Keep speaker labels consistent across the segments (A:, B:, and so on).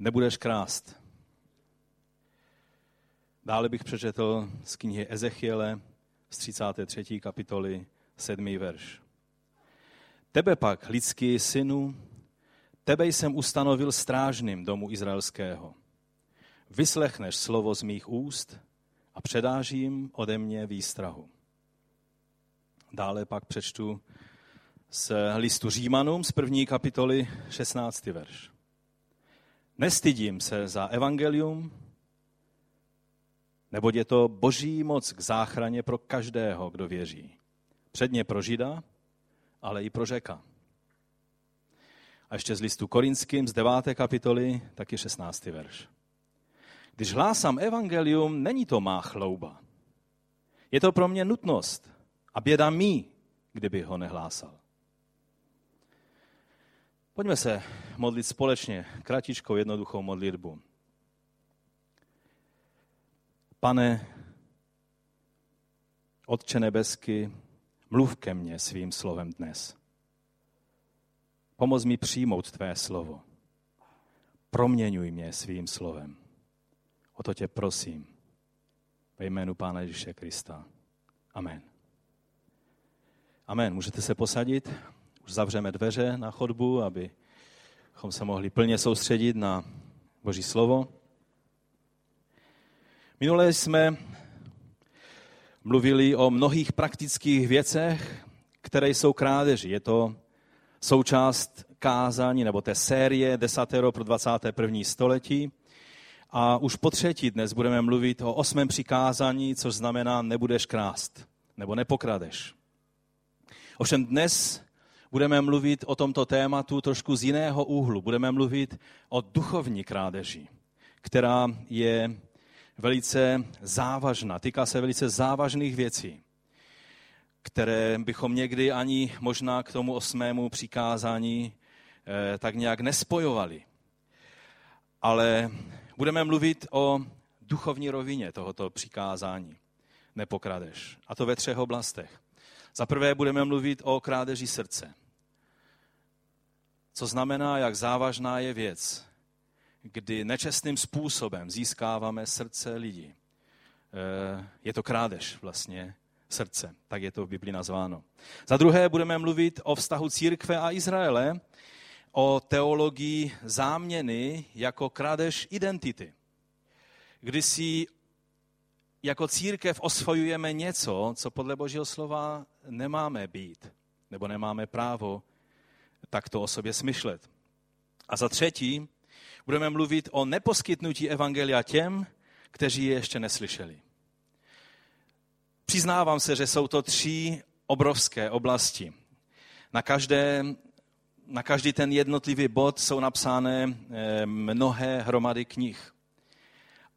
A: Nebudeš krást. Dále bych přečetl z knihy Ezechiele z 33. kapitoly 7. verš. Tebe pak, lidský synu, tebe jsem ustanovil strážným domu izraelského. Vyslechneš slovo z mých úst a předáš jim ode mě výstrahu. Dále pak přečtu z listu Římanům z první kapitoly 16. verš. Nestydím se za evangelium, neboť je to boží moc k záchraně pro každého, kdo věří. Předně pro Žida, ale i pro Řeka. A ještě z listu Korinským z 9. kapitoly, taky 16. verš. Když hlásám evangelium, není to má chlouba. Je to pro mě nutnost a běda mý, kdyby ho nehlásal. Pojďme se modlit společně, kratičkou, jednoduchou modlitbu. Pane, Otče nebesky, mluv ke mně svým slovem dnes. Pomoz mi přijmout tvé slovo. Proměňuj mě svým slovem. O to tě prosím. Ve jménu Pána Ježíše Krista. Amen. Amen. Můžete se posadit? Zavřeme dveře na chodbu, abychom se mohli plně soustředit na Boží slovo. Minule jsme mluvili o mnohých praktických věcech, které jsou krádeži. Je to součást kázání nebo té série desatero pro 21. století. A už po třetí dnes budeme mluvit o osmém přikázání, což znamená nebudeš krást nebo nepokradeš. Ovšem dnes budeme mluvit o tomto tématu trošku z jiného úhlu. Budeme mluvit o duchovní krádeži, která je velice závažná, týká se velice závažných věcí, které bychom někdy ani možná k tomu osmému přikázání eh, tak nějak nespojovali. Ale budeme mluvit o duchovní rovině tohoto přikázání. Nepokradeš. A to ve třech oblastech. Za prvé budeme mluvit o krádeži srdce. Co znamená, jak závažná je věc, kdy nečestným způsobem získáváme srdce lidí. Eh, je to krádež vlastně srdce, tak je to v Biblii nazváno. Za druhé budeme mluvit o vztahu církve a Izraele, o teologii záměny jako krádež identity. Kdy si jako církev osvojujeme něco, co podle Božího slova nemáme být, nebo nemáme právo takto o sobě smyšlet. A za třetí, budeme mluvit o neposkytnutí evangelia těm, kteří je ještě neslyšeli. Přiznávám se, že jsou to tři obrovské oblasti. Na, každé, na každý ten jednotlivý bod jsou napsány eh, mnohé hromady knih.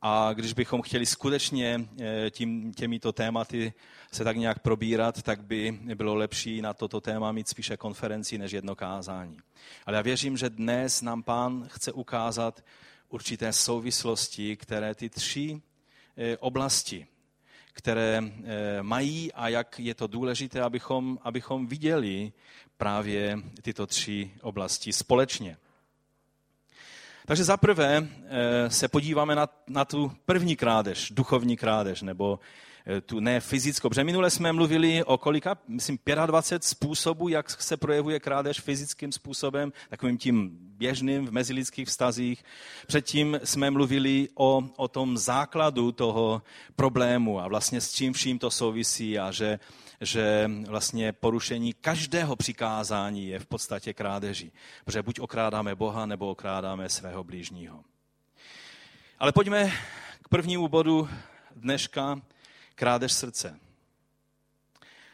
A: A když bychom chtěli skutečně eh, tím, těmito tématy se tak nějak probírat, tak by bylo lepší na toto téma mít spíše konferenci než jedno kázání. Ale já věřím, že dnes nám pán chce ukázat určité souvislosti, které ty tři eh, oblasti, které eh, mají a jak je to důležité, abychom, abychom viděli právě tyto tři oblasti společně. Takže zaprvé se podíváme na, na tu první krádež, duchovní krádež, nebo Eh, tu ne fyzickou. Protože minule jsme mluvili o kolika, myslím, 25 způsobů, jak se projevuje krádež fyzickým způsobem, takovým tím běžným v mezilidských vztazích. Předtím jsme mluvili o, o tom základu toho problému a vlastně s čím vším to souvisí a že, že vlastně porušení každého přikázání je v podstatě krádeží. Protože buď okrádáme Boha, nebo okrádáme svého blížního. Ale pojďme k prvnímu bodu dneška, krádež srdce.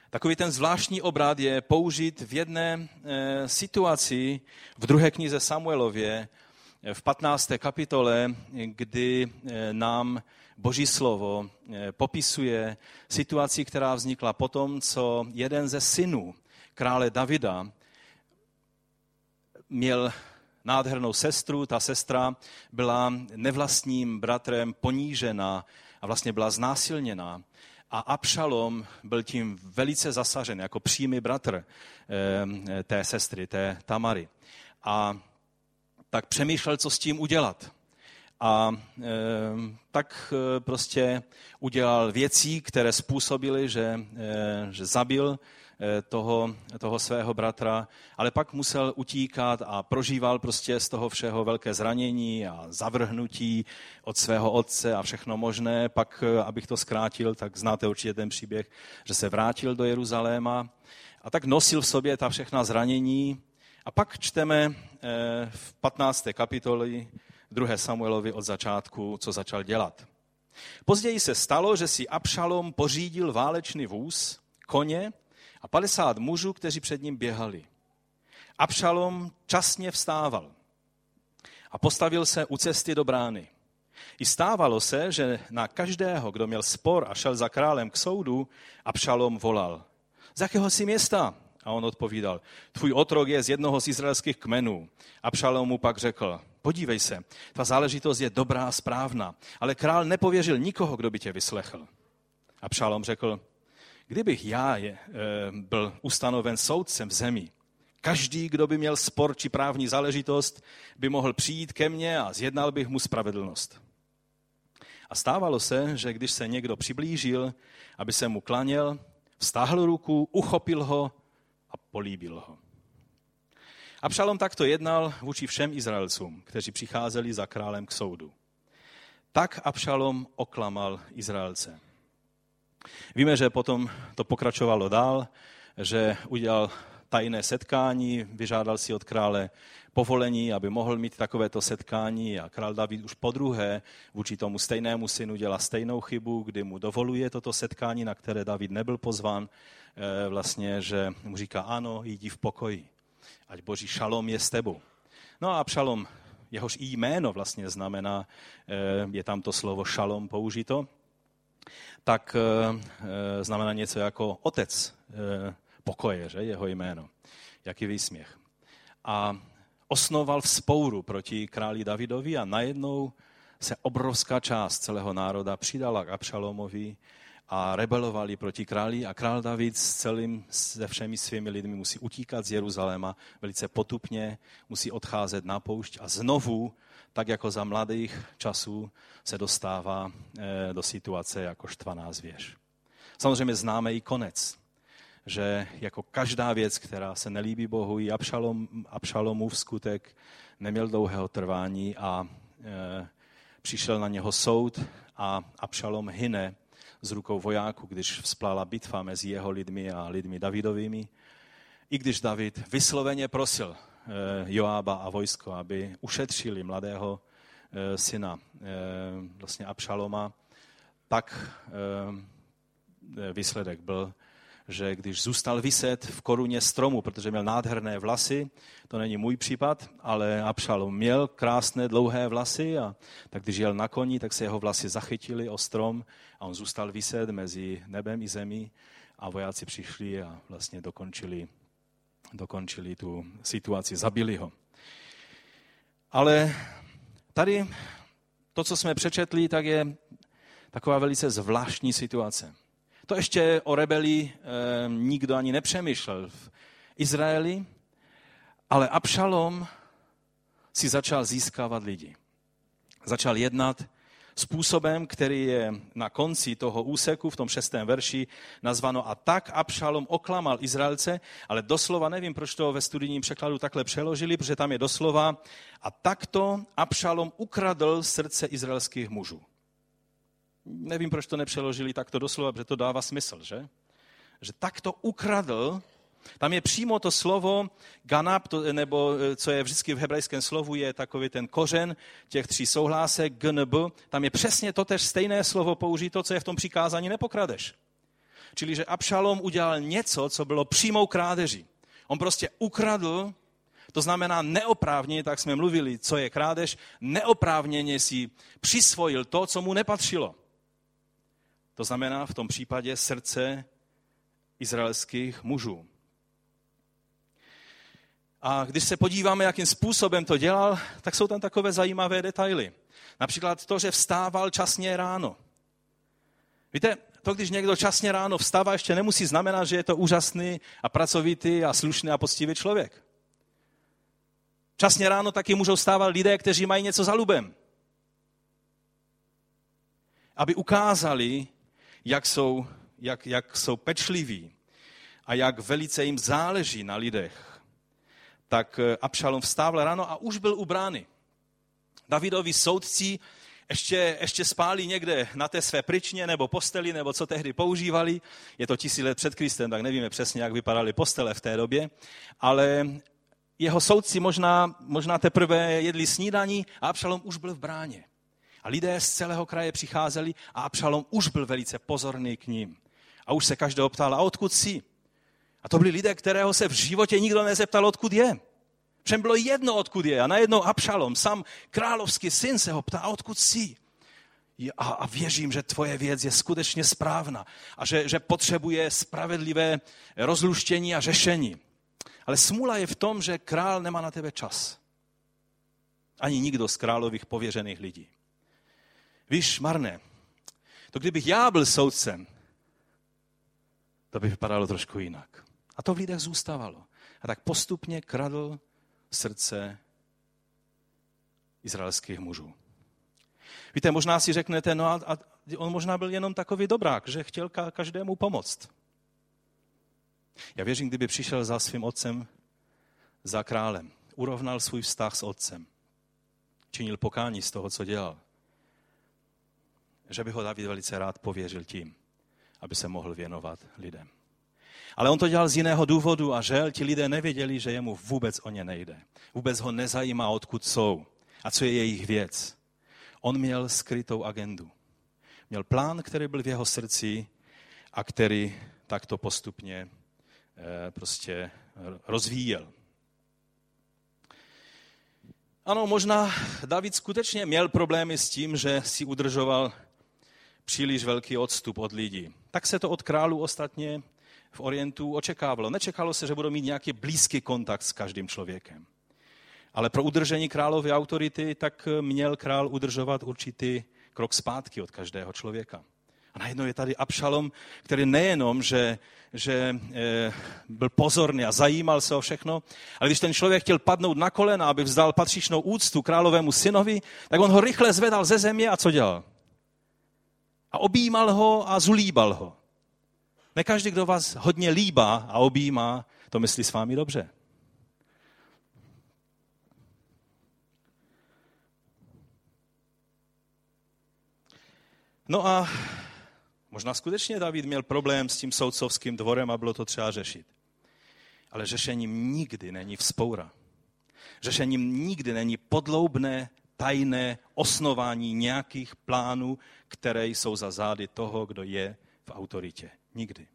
A: Takový ten zvláštní obrat je použit v jedné e, situaci v druhé knize Samuelově eh, v 15. kapitole, kdy e, nám Boží slovo e, popisuje situaci, která vznikla potom, co jeden ze synů krále Davida měl nádhernou sestru. Ta sestra byla nevlastním bratrem ponížena a vlastně byla znásilněná. A Abšalom byl tím velice zasažen jako přímý bratr eh, té sestry, té Tamary. A tak přemýšlel, co s tím udělat. A e, tak prostě udělal věcí, které způsobily, že, e, že zabil e, toho, toho svého bratra, ale pak musel utíkat a prožíval prostě z toho všeho velké zranění a zavrhnutí od svého otce a všechno možné. Pak, e, abych to zkrátil, tak znáte určitě ten příběh, že se vrátil do Jeruzaléma a tak nosil v sobě ta všechna zranění. A pak čteme e, v 15. kapitoli 2. Samuelovi od začátku, co začal dělat. Později se stalo, že si Abšalom pořídil válečný vůz, koně a 50 mužů, kteří před ním běhali. Abšalom časně vstával a postavil se u cesty do brány. I stávalo se, že na každého, kdo měl spor a šel za králem k soudu, Abšalom volal. Z jakého si města? A on odpovídal, tvůj otrok je z jednoho z izraelských kmenů. Abšalom mu pak řekl, podívej se, ta záležitost je dobrá a správná, ale král nepověřil nikoho, kdo by tě vyslechl. A Pšalom řekl, kdybych já je, e, byl ustanoven soudcem v zemi, každý, kdo by měl spor či právní záležitost, by mohl přijít ke mně a zjednal bych mu spravedlnost. A stávalo se, že když se někdo přiblížil, aby se mu klaněl, vztáhl ruku, uchopil ho a políbil ho. Abšalom takto jednal vůči všem Izraelcům, kteří přicházeli za králem k soudu. Tak Abšalom oklamal Izraelce. Víme, že potom to pokračovalo dál, že udělal tajné setkání, vyžádal si od krále povolení, aby mohl mít takovéto setkání a král David už po druhé vůči tomu stejnému synu dělá stejnou chybu, kdy mu dovoluje toto setkání, na které David nebyl pozván, vlastně, že mu říká ano, jdi v pokoji ať boží šalom je s tebou. No a šalom, jehož i jméno vlastně znamená, eh, je tam to slovo šalom použito, tak eh, eh, znamená něco jako otec pokoje, že? jeho jméno. Jaký výsměch. A osnoval vzpouru proti králi Davidovi a najednou se obrovská část celého národa přidala k Abšalomovi a rebelovali proti králi a král David s celým, se všemi svými lidmi musí utíkat z Jeruzaléma velice potupně, musí odcházet na poušť a znovu, tak jako za mladých časů, se dostává eh, do situace jako štvaná zvěř. Samozřejmě známe i konec, že jako každá věc, která se nelíbí Bohu, i Abšalom, Abšalomův skutek neměl dlouhého trvání a e, přišel na něho soud a Abšalom hyne z rukou vojáků, když vzplála bitva mezi jeho lidmi a lidmi Davidovými. I když David vysloveně prosil eh, Joába a vojsko, aby ušetřili mladého eh, syna eh, vlastně Abšaloma, tak výsledek byl, že když zůstal vyset v koruně stromu, protože měl nádherné vlasy, to není můj případ, ale Abšalom měl krásné dlouhé vlasy a tak když jel na koni, tak se jeho vlasy zachytily o strom a on zůstal vyset mezi nebem i zemí a vojáci přišli a vlastně dokončili, dokončili tu situaci, zabili ho. Ale tady to, co jsme přečetli, tak je taková velice zvláštní situace. To ještě o rebelii e, nikdo ani nepřemýšlel v Izraeli, ale Abšalom si začal získávat lidi. Začal jednat způsobem, který je na konci toho úseku v tom šestém verši nazváno a tak Abšalom oklamal Izraelce, ale doslova nevím, proč to ve studijním překladu takhle přeložili, protože tam je doslova a takto Abšalom ukradl srdce izraelských mužů. Nevím, proč to nepřeložili takto doslova, protože to dává smysl, že? Že takto ukradl, tam je přímo to slovo ganab, to, nebo eh, co je vždycky v hebrejském slovu, je takový ten kořen těch tří souhlásek, gnb, tam je přesně to tež stejné slovo použito, co je v tom přikázání nepokradeš. Čili, že Abšalom udělal něco, co bylo přímou krádeží. On prostě ukradl, to znamená neoprávněně, tak jsme mluvili, co je krádež, neoprávněně si přisvojil to, co mu nepatřilo. To znamená v tom případě srdce izraelských mužů. A když se podíváme, jakým způsobem to dělal, tak jsou tam takové zajímavé detaily. Například to, že vstával časně ráno. Víte, to, když někdo časně ráno vstává, ještě nemusí znamenat, že je to úžasný a pracovitý a slušný a poctivý člověk. Časně ráno taky můžou stávat lidé, kteří mají něco za lubem. aby ukázali, jak jsou, jak, jak jsou pečliví a jak velice jim záleží na lidech, tak eh, Abšalom vstával ráno a už byl u brány. Davidovi soudci ještě, ještě spáli někde na té své pryčně nebo posteli, nebo co tehdy používali. Je to tisíc let před Kristem, tak nevíme přesně, jak vypadaly postele v té době. Ale jeho soudci možná, možná teprve jedli snídaní a Abšalom už byl v bráně. A lidé z celého kraje přicházeli a Abšalom už byl velice pozorný k ním. A už se každého ptal, a odkud jsi? A to byli lidé, kterého se v životě nikdo nezeptal, odkud je. Všem bylo jedno, odkud je. A najednou Abšalom, sam královský syn, se ho ptá, odkud jsi? A, a věřím, že tvoje věc je skutečně správná a že, že potřebuje spravedlivé rozluštění a řešení. Ale smůla je v tom, že král nemá na tebe čas. Ani nikdo z králových pověřených lidí. Víš, marné, to kdybych já byl soudcem, to by vypadalo trošku jinak. A to v lidech zůstávalo. A tak postupně kradl srdce izraelských mužů. Víte, možná si řeknete, no a, a on možná byl jenom takový dobrák, že chtěl ka, každému pomoct. Já věřím, kdyby přišel za svým otcem, za králem, urovnal svůj vztah s otcem, činil pokání z toho, co dělal, že by ho David velice rád pověřil tím, aby se mohl věnovat lidem. Ale on to dělal z jiného důvodu a žel ti lidé nevěděli, že jemu vůbec o ně nejde. Vůbec ho nezajímá, odkud jsou a co je jejich věc. On měl skrytou agendu. Měl plán, který byl v jeho srdci a který takto postupně eh, prostě rozvíjel. Ano, možná David skutečně měl problémy s tím, že si udržoval příliš velký odstup od lidí. Tak se to od králu ostatně v Orientu očekávalo. Nečekalo se, že budou mít nějaký blízký kontakt s každým člověkem. Ale pro udržení královy autority tak měl král udržovat určitý krok zpátky od každého člověka. A najednou je tady Abšalom, který nejenom, že, že e, byl pozorný a zajímal se o všechno, ale když ten člověk chtěl padnout na kolena, aby vzdal patřičnou úctu královému synovi, tak on ho rychle zvedal ze země a co dělal? A objímal ho a zulíbal ho. Ne každý, kdo vás hodně líbá a objímá, to myslí s vámi dobře. No a možná skutečně David měl problém s tím soudcovským dvorem a bylo to třeba řešit. Ale řešením nikdy není vzpoura. Řešením nikdy není podloubné, tajné osnování nějakých plánů, které jsou za zády toho, kdo je v autoritě. Nikdy.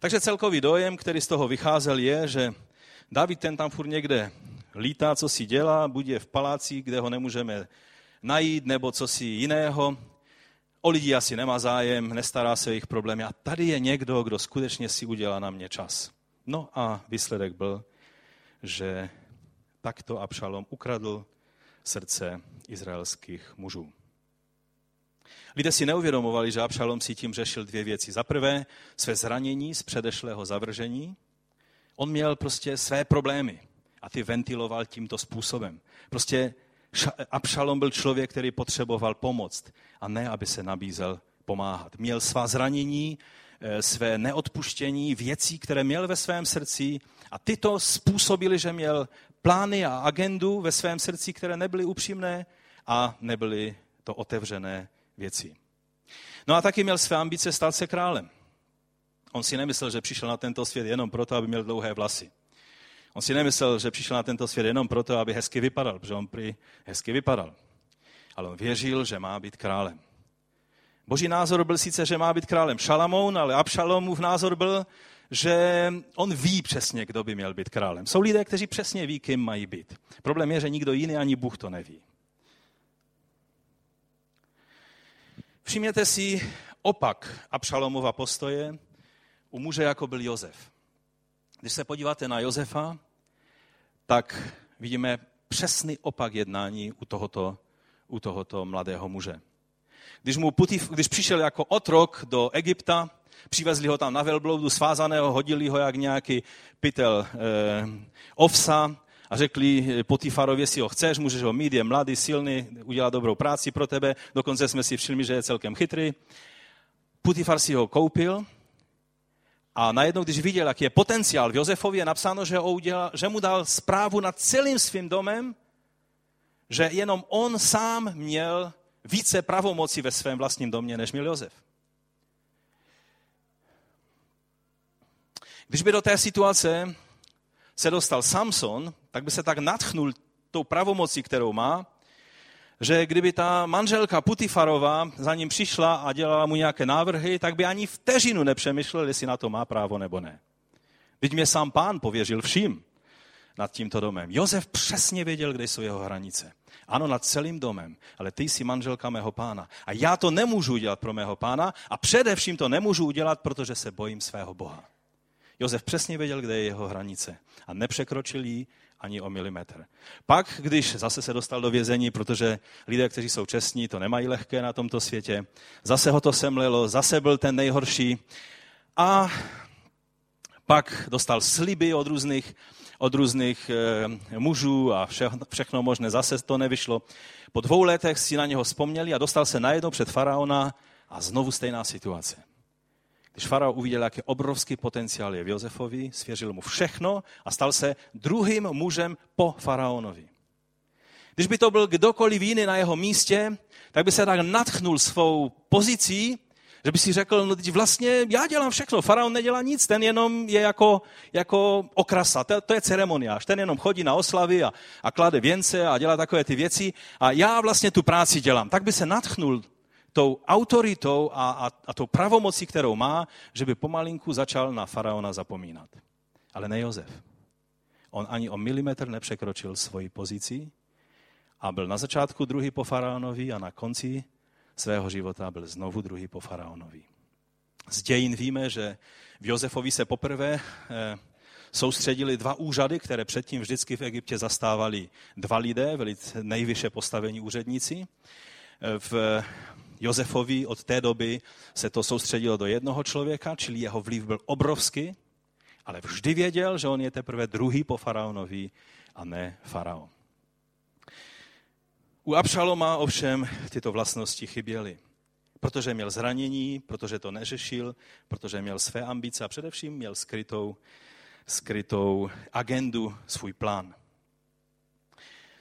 A: Takže celkový dojem, který z toho vycházel, je, že David ten tam furt někde lítá, co si dělá, buď je v paláci, kde ho nemůžeme najít, nebo co si jiného. O lidi asi nemá zájem, nestará se o jejich problémy. A tady je někdo, kdo skutečně si udělá na mě čas. No a výsledek byl, že takto Abšalom ukradl srdce izraelských mužů. Lidé si neuvědomovali, že Abšalom si tím řešil dvě věci. Za prvé své zranění z předešlého zavržení. On měl prostě své problémy a ty ventiloval tímto způsobem. Prostě Abšalom byl člověk, který potřeboval pomoc a ne, aby se nabízel pomáhat. Měl svá zranění, eh, své neodpuštění, věcí, které měl ve svém srdci a tyto způsobily, že měl plány a agendu ve svém srdci, které nebyly upřímné a nebyly to otevřené věcí. No a taky měl své ambice stát se králem. On si nemyslel, že přišel na tento svět jenom proto, aby měl dlouhé vlasy. On si nemyslel, že přišel na tento svět jenom proto, aby hezky vypadal, protože on prý hezky vypadal. Ale on věřil, že má být králem. Boží názor byl sice, že má být králem Šalamoun, ale Abšalomův názor byl, že on ví přesně, kdo by měl být králem. Jsou lidé, kteří přesně ví, kým mají být. Problém je, že nikdo jiný ani Bůh to neví. Všimněte si opak Abšalomova postoje u muže, jako byl Jozef. Když se podíváte na Josefa, tak vidíme přesný opak jednání u tohoto, u tohoto mladého muže. Když, mu Putif, když přišel jako otrok do Egypta, přivezli ho tam na velbloudu svázaného, hodili ho jak nějaký pytel eh, ovsa a řekli Potifarovi, jestli ho chceš, můžeš ho mít, je mladý, silný, udělá dobrou práci pro tebe, dokonce jsme si všimli, že je celkem chytrý. Putifar si ho koupil a najednou, když viděl, jaký je potenciál v Josefovi, je napsáno, že, ho udělal, že mu dal zprávu nad celým svým domem, že jenom on sám měl více pravomocí ve svém vlastním domě, než měl Josef. Když by do té situace se dostal Samson, tak by se tak natchnul tou pravomocí, kterou má, že kdyby ta manželka Putifarová za ním přišla a dělala mu nějaké návrhy, tak by ani vteřinu nepřemýšlel, jestli na to má právo nebo ne. Teď mě sám pán pověřil vším nad tímto domem. Josef přesně věděl, kde jsou jeho hranice. Ano, nad celým domem, ale ty jsi manželka mého pána. A já to nemůžu udělat pro mého pána a především to nemůžu udělat, protože se bojím svého Boha. Josef přesně věděl, kde je jeho hranice a nepřekročil ji ani o milimetr. Pak, když zase se dostal do vězení, protože lidé, kteří jsou čestní, to nemají lehké na tomto světě, zase ho to semlelo, zase byl ten nejhorší a pak dostal sliby od různých, od různých e, mužů a všechno, všechno možné, zase to nevyšlo. Po dvou letech si na něho vzpomněli a dostal se najednou před faraona a znovu stejná situace. Když farao uviděl, jaký obrovský potenciál je v Josefovi, svěřil mu všechno a stal se druhým mužem po faraonovi. Když by to byl kdokoliv jiný na jeho místě, tak by se tak natchnul svou pozicí, že by si řekl, no teď vlastně já dělám všechno, faraon nedělá nic, ten jenom je jako, jako okrasa, to, to je ceremoniář, ten jenom chodí na oslavy a, a klade věnce a dělá takové ty věci a já vlastně tu práci dělám. Tak by se natchnul tou autoritou a, a, a tou pravomocí, kterou má, že by pomalinku začal na faraona zapomínat. Ale ne Jozef. On ani o milimetr nepřekročil svoji pozici a byl na začátku druhý po faraonovi a na konci svého života byl znovu druhý po faraonovi. Z dějin víme, že v Josefovi se poprvé eh, soustředili dva úřady, které předtím vždycky v Egyptě zastávali dva lidé, velice nejvyšší postavení úředníci. Eh, v Josefovi od té doby se to soustředilo do jednoho člověka, čili jeho vliv byl obrovský, ale vždy věděl, že on je teprve druhý po faraonovi a ne faraon. U Abšaloma ovšem tyto vlastnosti chyběly. Protože měl zranění, protože to neřešil, protože měl své ambice a především měl skrytou, skrytou agendu, svůj plán.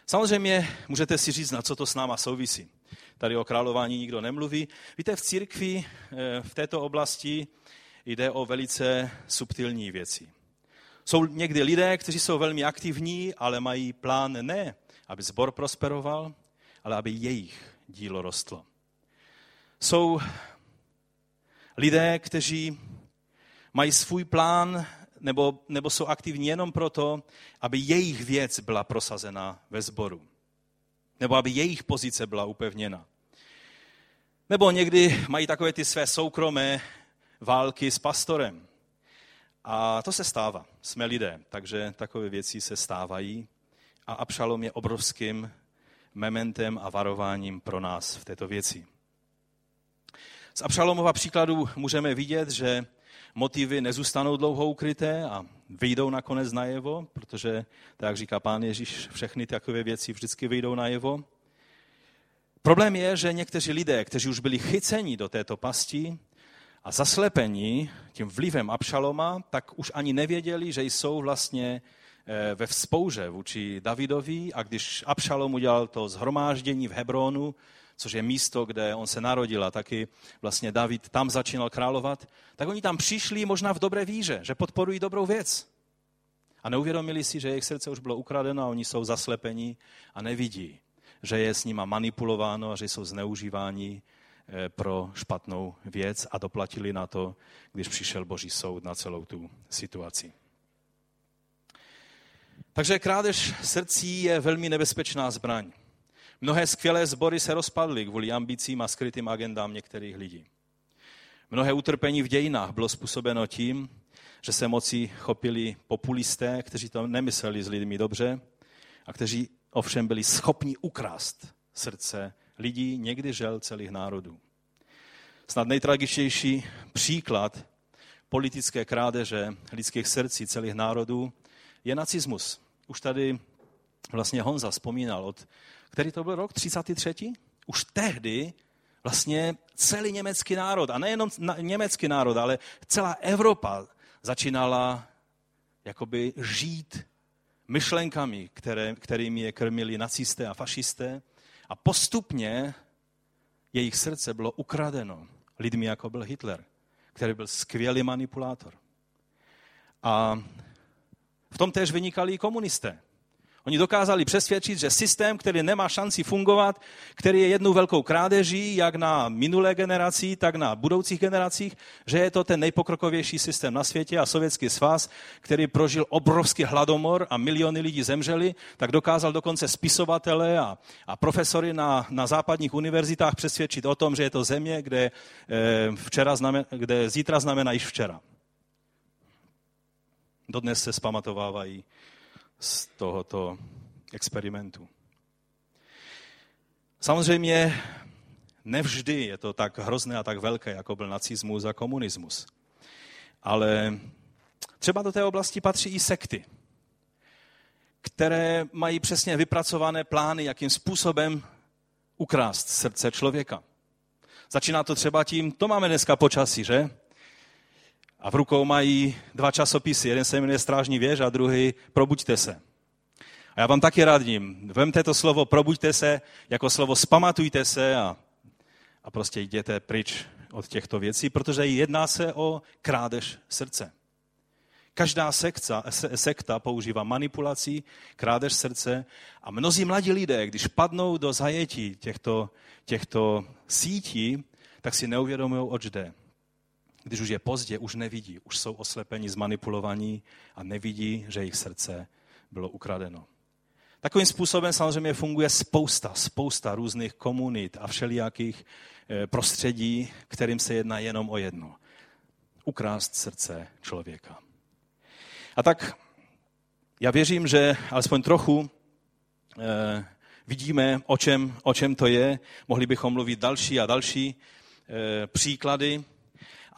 A: Samozřejmě můžete si říct, na co to s náma souvisí. Tady o králování nikdo nemluví. Víte, v církvi eh, v této oblasti jde o velice subtilní věci. Jsou někdy lidé, kteří jsou velmi aktivní, ale mají plán ne, aby zbor prosperoval, ale aby jejich dílo rostlo. Jsou lidé, kteří mají svůj plán nebo, nebo jsou aktivní jenom proto, aby jejich věc byla prosazena ve sboru. Nebo aby jejich pozice byla upevněna. Nebo někdy mají takové ty své soukromé války s pastorem. A to se stává. Jsme lidé, takže takové věci se stávají. A Abšalom je obrovským mementem a varováním pro nás v této věci. Z Abšalomova příkladu můžeme vidět, že motivy nezůstanou dlouho ukryté a vyjdou nakonec najevo, protože, tak jak říká pán Ježíš, všechny takové věci vždycky vyjdou najevo. Problém je, že někteří lidé, kteří už byli chyceni do této pasti a zaslepení tím vlivem Abšaloma, tak už ani nevěděli, že jsou vlastně eh, ve vzpouře vůči Davidovi a když Abšalom udělal to zhromáždění v Hebronu, což je místo, kde on se narodil a taky vlastně David tam začínal královat, tak oni tam přišli možná v dobré víře, že podporují dobrou věc. A neuvědomili si, že jejich srdce už bylo ukradeno a oni jsou zaslepení a nevidí, že je s nima manipulováno a že jsou zneužíváni eh, pro špatnou věc a doplatili na to, když přišel Boží soud na celou tu situaci. Takže krádež srdcí je velmi nebezpečná zbraň. Mnohé skvělé sbory se rozpadly kvůli ambicím a skrytým agendám některých lidí. Mnohé utrpení v dějinách bylo způsobeno tím, že se moci chopili populisté, kteří to nemysleli s lidmi dobře a kteří ovšem byli schopni ukrást srdce lidí, někdy žel celých národů. Snad nejtragičnější příklad politické krádeže lidských srdcí celých národů je nacismus. Už tady vlastně Honza vzpomínal, od, který to byl rok, 33. Už tehdy vlastně celý německý národ, a nejenom německý národ, ale celá Evropa začínala jakoby žít myšlenkami, které, kterými je krmili nacisté a fašisté. A postupně jejich srdce bylo ukradeno lidmi, jako byl Hitler, který byl skvělý manipulátor. A v tom též vynikali i komunisté. Oni dokázali přesvědčit, že systém, který nemá šanci fungovat, který je jednou velkou krádeží, jak na minulé generaci, tak na budoucích generacích, že je to ten nejpokrokovější systém na světě a Sovětský svaz, který prožil obrovský hladomor a miliony lidí zemřeli, tak dokázal dokonce spisovatele a, a profesory na, na západních univerzitách přesvědčit o tom, že je to země, kde, eh, včera znamen, kde zítra znamená již včera. Dodnes se zpamatovávají z tohoto experimentu. Samozřejmě nevždy je to tak hrozné a tak velké, jako byl nacismus a komunismus. Ale třeba do té oblasti patří i sekty, které mají přesně vypracované plány, jakým způsobem ukrást srdce člověka. Začíná to třeba tím, to máme dneska počasí, že? A v rukou mají dva časopisy. Jeden se jmenuje Strážní věž a druhý Probuďte se. A já vám taky radím, vemte to slovo probuďte se jako slovo spamatujte se a, a prostě jděte pryč od těchto věcí, protože jedná se o krádež srdce. Každá sekta, sekta používá manipulací, krádež srdce a mnozí mladí lidé, když padnou do zajetí těchto, těchto sítí, tak si neuvědomují, oč jde. Když už je pozdě, už nevidí, už jsou oslepeni, zmanipulovaní a nevidí, že jejich srdce bylo ukradeno. Takovým způsobem samozřejmě funguje spousta, spousta různých komunit a všelijakých eh, prostředí, kterým se jedná jenom o jedno. Ukrást srdce člověka. A tak já věřím, že alespoň trochu eh, vidíme, o čem, o čem to je. Mohli bychom mluvit další a další eh, příklady,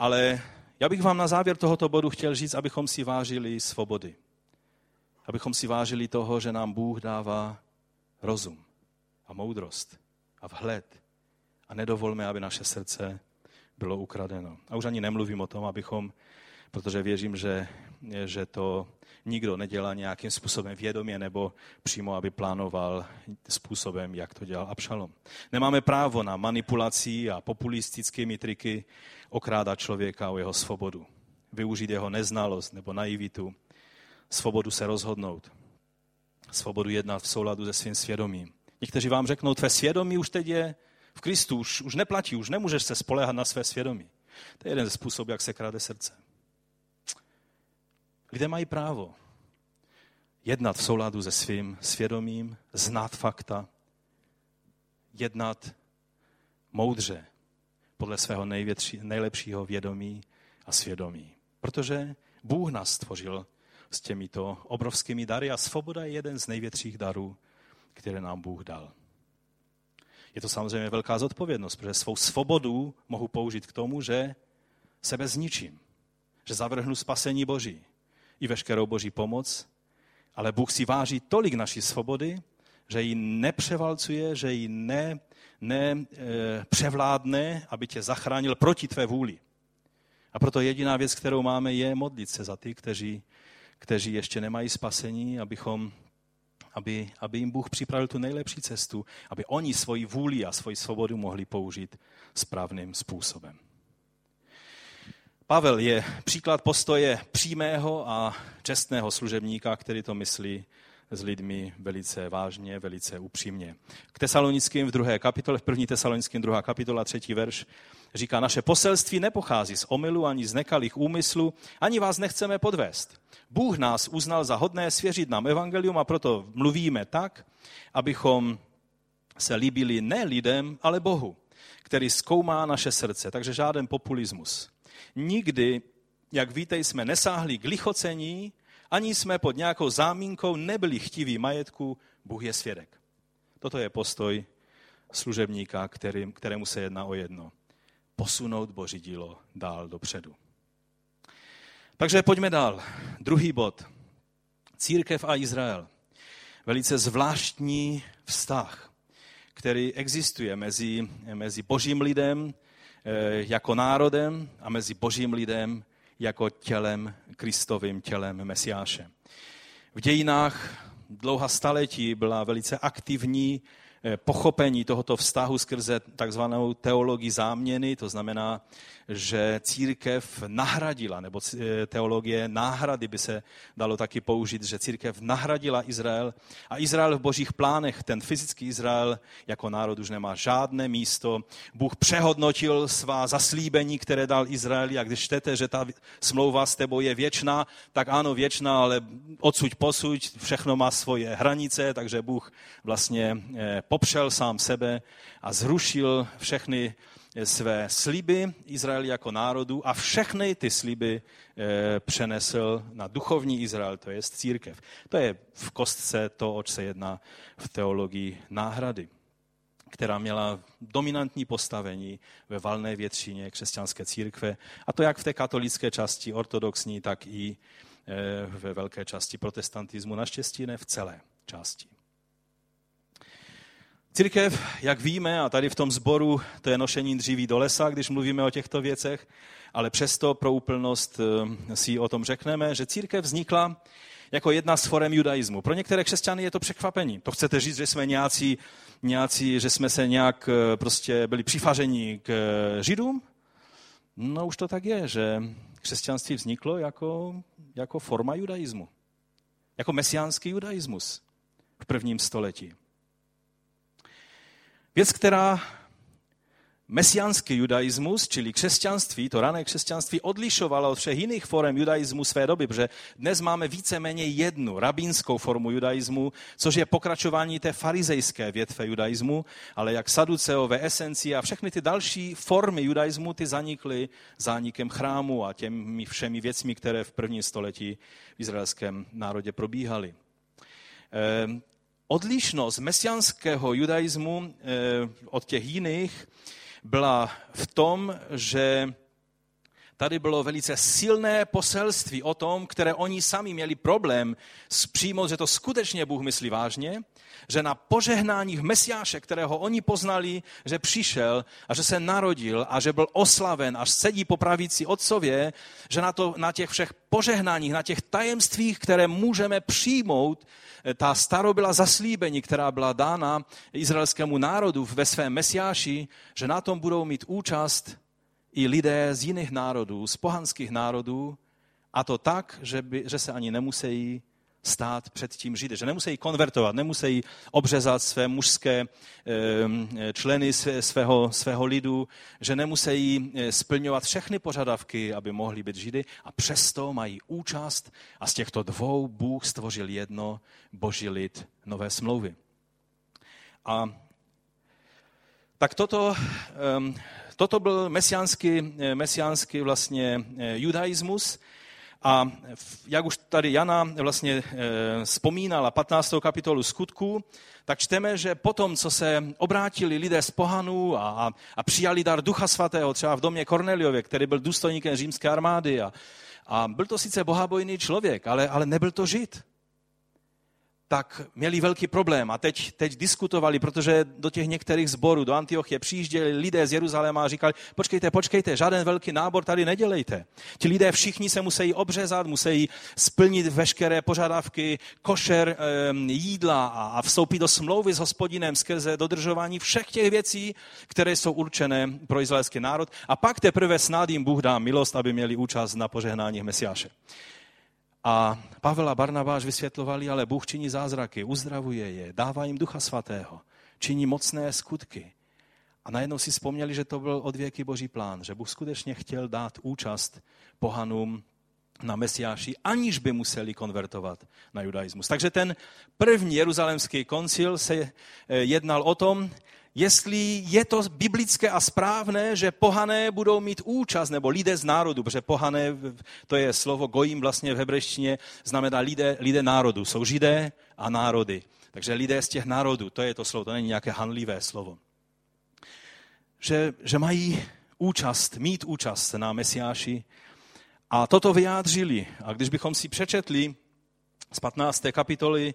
A: ale já bych vám na závěr tohoto bodu chtěl říct, abychom si vážili svobody. Abychom si vážili toho, že nám Bůh dává rozum a moudrost a vhled. A nedovolme, aby naše srdce bylo ukradeno. A už ani nemluvím o tom, abychom, protože věřím, že, že to nikdo nedělá nějakým způsobem vědomě nebo přímo, aby plánoval způsobem, jak to dělal Abšalom. Nemáme právo na manipulací a populistickými triky okrádat člověka o jeho svobodu. Využít jeho neznalost nebo naivitu. Svobodu se rozhodnout. Svobodu jednat v souladu se svým svědomím. Někteří vám řeknou, tvé svědomí už teď je v Kristu, už, už neplatí, už nemůžeš se spolehat na své svědomí. To je jeden ze způsobů, jak se kráde srdce. Lidé mají právo jednat v souladu se svým svědomím, znát fakta, jednat moudře podle svého největší, nejlepšího vědomí a svědomí. Protože Bůh nás stvořil s těmito obrovskými dary a svoboda je jeden z největších darů, které nám Bůh dal. Je to samozřejmě velká zodpovědnost, protože svou svobodu mohu použít k tomu, že sebe zničím, že zavrhnu spasení Boží i veškerou Boží pomoc, ale Bůh si váží tolik naší svobody, že ji nepřevalcuje, že ji ne, ne e, převládne, aby tě zachránil proti tvé vůli. A proto jediná věc, kterou máme, je modlit se za ty, kteří, kteří ještě nemají spasení, abychom, aby, aby jim Bůh připravil tu nejlepší cestu, aby oni svoji vůli a svoji svobodu mohli použít správným způsobem. Pavel je příklad postoje přímého a čestného služebníka, který to myslí s lidmi velice vážně, velice upřímně. K tesalonickým v druhé kapitole, v první tesalonickým druhá kapitola, třetí verš, říká, naše poselství nepochází z omylu ani z nekalých úmyslů, ani vás nechceme podvést. Bůh nás uznal za hodné svěřit nám evangelium a proto mluvíme tak, abychom se líbili ne lidem, ale Bohu, který zkoumá naše srdce. Takže žádný populismus. Nikdy, jak víte, jsme nesáhli k lichocení, ani jsme pod nějakou zámínkou nebyli chtiví majetku, Bůh je svědek. Toto je postoj služebníka, kterým, kterému se jedná o jedno. Posunout Boží dílo dál dopředu. Takže pojďme dál. Druhý bod. Církev a Izrael. velice zvláštní vztah, který existuje mezi, mezi božím lidem jako národem a mezi božím lidem jako tělem, Kristovým tělem Mesiáše. V dějinách dlouhá staletí byla velice aktivní Eh, pochopení tohoto vztahu skrze takzvanou teologii záměny, to znamená, že církev nahradila, nebo eh, teologie náhrady by se dalo taky použít, že církev nahradila Izrael a Izrael v božích plánech, ten fyzický Izrael jako národ už nemá žádné místo. Bůh přehodnotil svá zaslíbení, které dal Izraeli a když čtete, že ta smlouva s tebou je věčná, tak ano, věčná, ale odsuť posuť, všechno má svoje hranice, takže Bůh vlastně eh, popřel sám sebe a zrušil všechny své sliby Izraeli jako národu a všechny ty sliby eh, přenesl na duchovní Izrael, to je církev. To je v kostce to, oč se jedná v teologii náhrady která měla dominantní postavení ve valné většině křesťanské církve, a to jak v té katolické části ortodoxní, tak i eh, ve velké části protestantismu, naštěstí ne v celé části. Církev, jak víme, a tady v tom sboru to je nošení dříví do lesa, když mluvíme o těchto věcech, ale přesto pro úplnost eh, si o tom řekneme, že církev vznikla jako jedna z forem judaismu. Pro některé křesťany je to překvapení. To chcete říct, že jsme nějací, nějací že jsme se nějak eh, prostě byli přifařeni k eh, židům? No už to tak je, že křesťanství vzniklo jako, jako forma judaismu. Jako mesiánský judaismus v prvním století. Věc, která mesiánský judaismus, čili křesťanství, to rané křesťanství, odlišovalo od všech jiných forem judaismu své doby, protože dnes máme víceméně jednu rabínskou formu judaismu, což je pokračování té farizejské větve judaismu, ale jak saduceové esenci a všechny ty další formy judaismu, ty zanikly zánikem chrámu a těmi všemi věcmi, které v prvním století v izraelském národě probíhaly. Odlišnost mesiánského judaismu eh, od těch jiných byla v tom, že tady bylo velice silné poselství o tom, které oni sami měli problém přijmout, že to skutečně Bůh myslí vážně, že na požehnáních Mesiáše, kterého oni poznali, že přišel a že se narodil a že byl oslaven, až sedí po pravici otcově, že na, to, na těch všech požehnáních, na těch tajemstvích, které můžeme přijmout, ta starobila zaslíbení, která byla dána izraelskému národu ve svém Mesiáši, že na tom budou mít účast i lidé z jiných národů, z pohanských národů, a to tak, že, by, že se ani nemusí stát před tím Židy, že nemusí konvertovat, nemusí obřezat své mužské členy svého, svého lidu, že nemusí eh, splňovat všechny požadavky, aby mohli být Židy a přesto mají účast a z těchto dvou Bůh stvořil jedno boží lid nové smlouvy. A tak toto, toto byl mesiánský, eh, mesiánský vlastně eh, judaismus, a jak už tady Jana vlastně eh, vzpomínala 15. kapitolu skutků, tak čteme, že potom, co se obrátili lidé z pohanů a, a, přijali dar Ducha Svatého, třeba v domě Korneliově, který byl důstojníkem římské armády a, a byl to sice bohabojný člověk, ale, ale nebyl to žid tak měli velký problém a teď, teď diskutovali, protože do těch některých zborů, do Antiochie přijížděli lidé z Jeruzaléma a říkali, počkejte, počkejte, žádný velký nábor tady nedělejte. Ti lidé všichni se musí obřezat, musí splnit veškeré požadavky, košer jídla a vstoupit do smlouvy s hospodinem skrze dodržování všech těch věcí, které jsou určené pro izraelský národ. A pak teprve snad jim Bůh dá milost, aby měli účast na požehnání Mesiáše. A Pavel a Barnabáš vysvětlovali, ale Bůh činí zázraky, uzdravuje je, dává jim ducha svatého, činí mocné skutky. A najednou si vzpomněli, že to byl od věky boží plán, že Bůh skutečně chtěl dát účast pohanům na Mesiáši, aniž by museli konvertovat na judaismus. Takže ten první jeruzalemský koncil se eh, jednal o tom, jestli je to biblické a správné, že pohané budou mít účast, nebo lidé z národu, protože pohané, to je slovo gojím vlastně v hebrejštině, znamená lidé, lidé národu. Jsou židé a národy. Takže lidé z těch národů, to je to slovo, to není nějaké hanlivé slovo. Že, že mají účast, mít účast na Mesiáši. A toto vyjádřili. A když bychom si přečetli z 15. kapitoly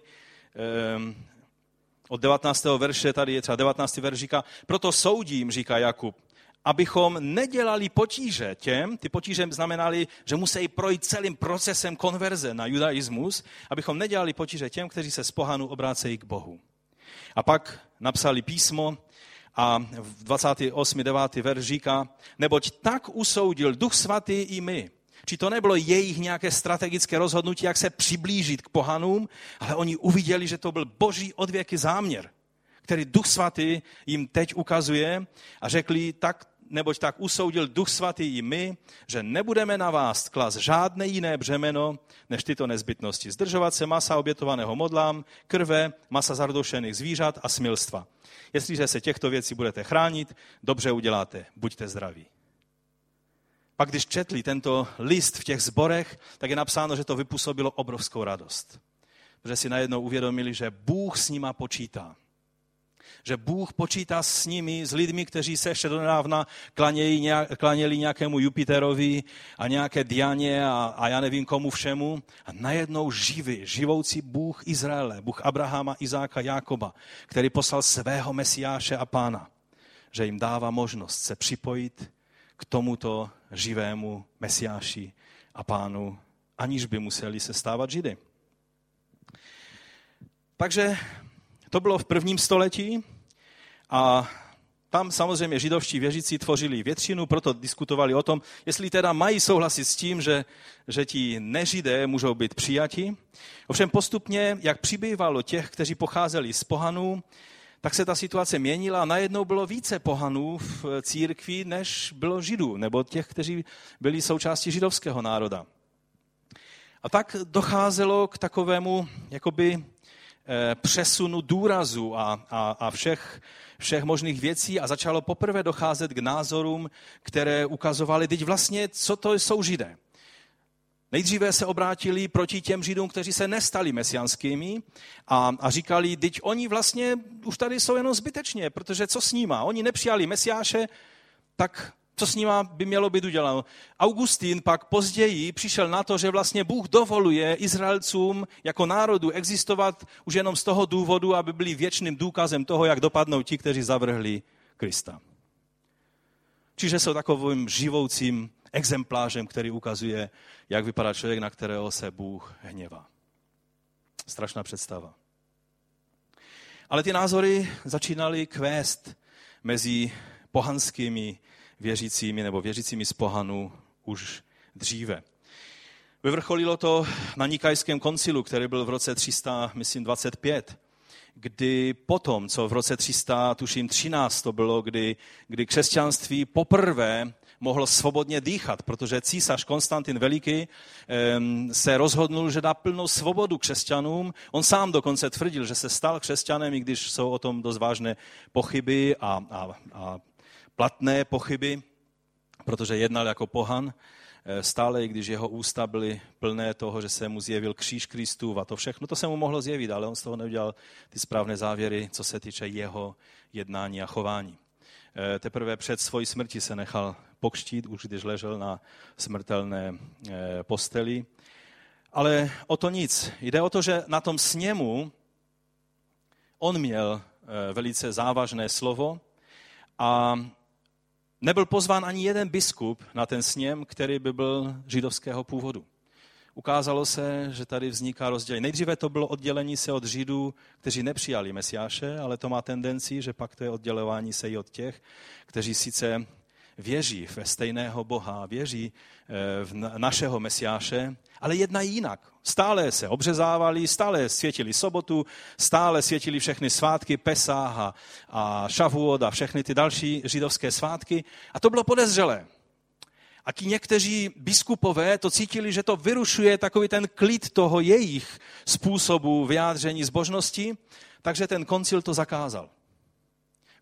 A: od 19. verše, tady je třeba 19. verš, říká, proto soudím, říká Jakub, abychom nedělali potíže těm, ty potíže znamenaly, že musí projít celým procesem konverze na judaismus, abychom nedělali potíže těm, kteří se z pohanu obrácejí k Bohu. A pak napsali písmo a v 28. 9. verš říká, neboť tak usoudil Duch Svatý i my. Či to nebylo jejich nějaké strategické rozhodnutí, jak se přiblížit k pohanům, ale oni uviděli, že to byl boží odvěky záměr, který Duch Svatý jim teď ukazuje a řekli, tak neboť tak usoudil Duch Svatý i my, že nebudeme na vás klas žádné jiné břemeno, než tyto nezbytnosti. Zdržovat se masa obětovaného modlám, krve, masa zardošených zvířat a smilstva. Jestliže se těchto věcí budete chránit, dobře uděláte, buďte zdraví. Pak když četli tento list v těch zborech, tak je napsáno, že to vypůsobilo obrovskou radost. Protože si najednou uvědomili, že Bůh s nima počítá že Bůh počítá s nimi, s lidmi, kteří se ještě donedávna klaněli, klaněli nějakému Jupiterovi a nějaké Dianě a, a já nevím komu všemu. A najednou živý, živoucí Bůh Izraele, Bůh Abrahama, Izáka, Jákoba, který poslal svého Mesiáše a Pána, že jim dává možnost se připojit k tomuto živému Mesiáši a Pánu, aniž by museli se stávat Židy. Takže to bylo v prvním století a tam samozřejmě židovští věřící tvořili většinu, proto diskutovali o tom, jestli teda mají souhlasit s tím, že, že ti nežidé můžou být přijati. Ovšem postupně, jak přibývalo těch, kteří pocházeli z pohanů, tak se ta situace měnila a najednou bylo více pohanů v církvi, než bylo židů, nebo těch, kteří byli součástí židovského národa. A tak docházelo k takovému jakoby Eh, přesunu důrazu a, a, a všech, všech možných věcí a začalo poprvé docházet k názorům, které ukazovaly, teď vlastně, co to jsou židé. Nejdříve se obrátili proti těm židům, kteří se nestali mesianskými a, a říkali, teď oni vlastně už tady jsou jenom zbytečně, protože co s nima? Oni nepřijali mesiáše, tak co s nima by mělo být uděláno. Augustín pak později přišel na to, že vlastně Bůh dovoluje Izraelcům jako národu existovat už jenom z toho důvodu, aby byli věčným důkazem toho, jak dopadnou ti, kteří zavrhli Krista. Čiže jsou takovým živoucím exemplářem, který ukazuje, jak vypadá člověk, na kterého se Bůh hněvá. Strašná představa. Ale ty názory začínaly kvést mezi pohanskými věřícími nebo věřícími z pohanů už dříve. Vyvrcholilo to na Nikajském koncilu, který byl v roce 325, kdy potom, co v roce 300, tuším 13 to bylo, kdy, kdy křesťanství poprvé mohlo svobodně dýchat, protože císař Konstantin Veliký se rozhodnul, že dá plnou svobodu křesťanům. On sám dokonce tvrdil, že se stal křesťanem, i když jsou o tom dost vážné pochyby a, a, a platné pochyby, protože jednal jako pohan, eh, stále, i když jeho ústa byly plné toho, že se mu zjevil kříž Kristův a to všechno, to se mu mohlo zjevit, ale on z toho neudělal ty správné závěry, co se týče jeho jednání a chování. Eh, teprve před svojí smrti se nechal pokštít, už když ležel na smrtelné eh, posteli. Ale o to nic. Jde o to, že na tom sněmu on měl velice závažné slovo a nebyl pozván ani jeden biskup na ten sněm, který by byl židovského původu. Ukázalo se, že tady vzniká rozdělení. Nejdříve to bylo oddělení se od Židů, kteří nepřijali Mesiáše, ale to má tendenci, že pak to je oddělování se i od těch, kteří sice věří ve stejného Boha, věří eh, v našeho Mesiáše, ale jednají jinak. Stále se obřezávali, stále světili sobotu, stále světili všechny svátky, Pesách a, a Šavuot a všechny ty další židovské svátky. A to bylo podezřelé. A ti někteří biskupové to cítili, že to vyrušuje takový ten klid toho jejich způsobu vyjádření zbožnosti, takže ten koncil to zakázal.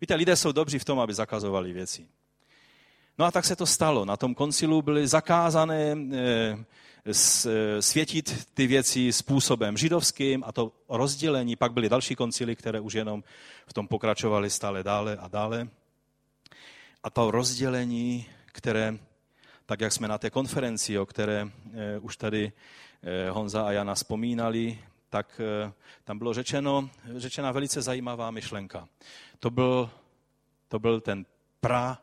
A: Víte, lidé jsou dobří v tom, aby zakazovali věci. No a tak se to stalo. Na tom koncilu byly zakázané eh, světit ty věci způsobem židovským a to rozdělení, pak byly další koncily, které už jenom v tom pokračovaly stále dále a dále. A to rozdělení, které, tak jak jsme na té konferenci, o které eh, už tady eh, Honza a Jana vzpomínali, tak eh, tam bylo řečeno, řečena velice zajímavá myšlenka. To byl, to byl ten pra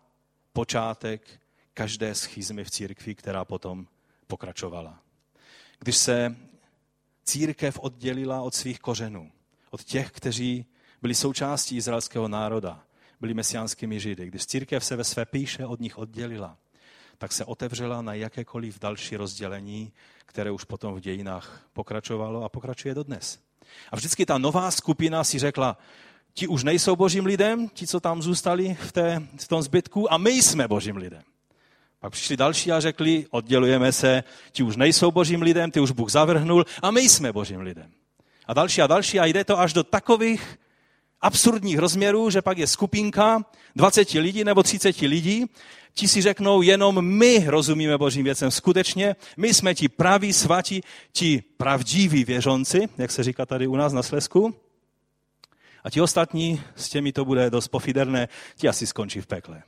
A: počátek každé schizmy v církvi, která potom pokračovala. Když se církev oddělila od svých kořenů, od těch, kteří byli součástí izraelského národa, byli mesiánskými židy. Když církev se ve své píše od nich oddělila, tak se otevřela na jakékoliv další rozdělení, které už potom v dějinách pokračovalo a pokračuje dodnes. A vždycky ta nová skupina si řekla, ti už nejsou božím lidem, ti, co tam zůstali v, té, v tom zbytku, a my jsme božím lidem. Pak přišli další a řekli, oddělujeme se, ti už nejsou božím lidem, ty už Bůh zavrhnul a my jsme božím lidem. A další a další a jde to až do takových absurdních rozměrů, že pak je skupinka 20 lidí nebo 30 lidí, ti si řeknou, jenom my rozumíme božím věcem skutečně, my jsme ti praví svatí, ti pravdiví věřonci, jak se říká tady u nás na Slesku, a ti ostatní, s těmi to bude dost pofiderné, ti asi skončí v pekle.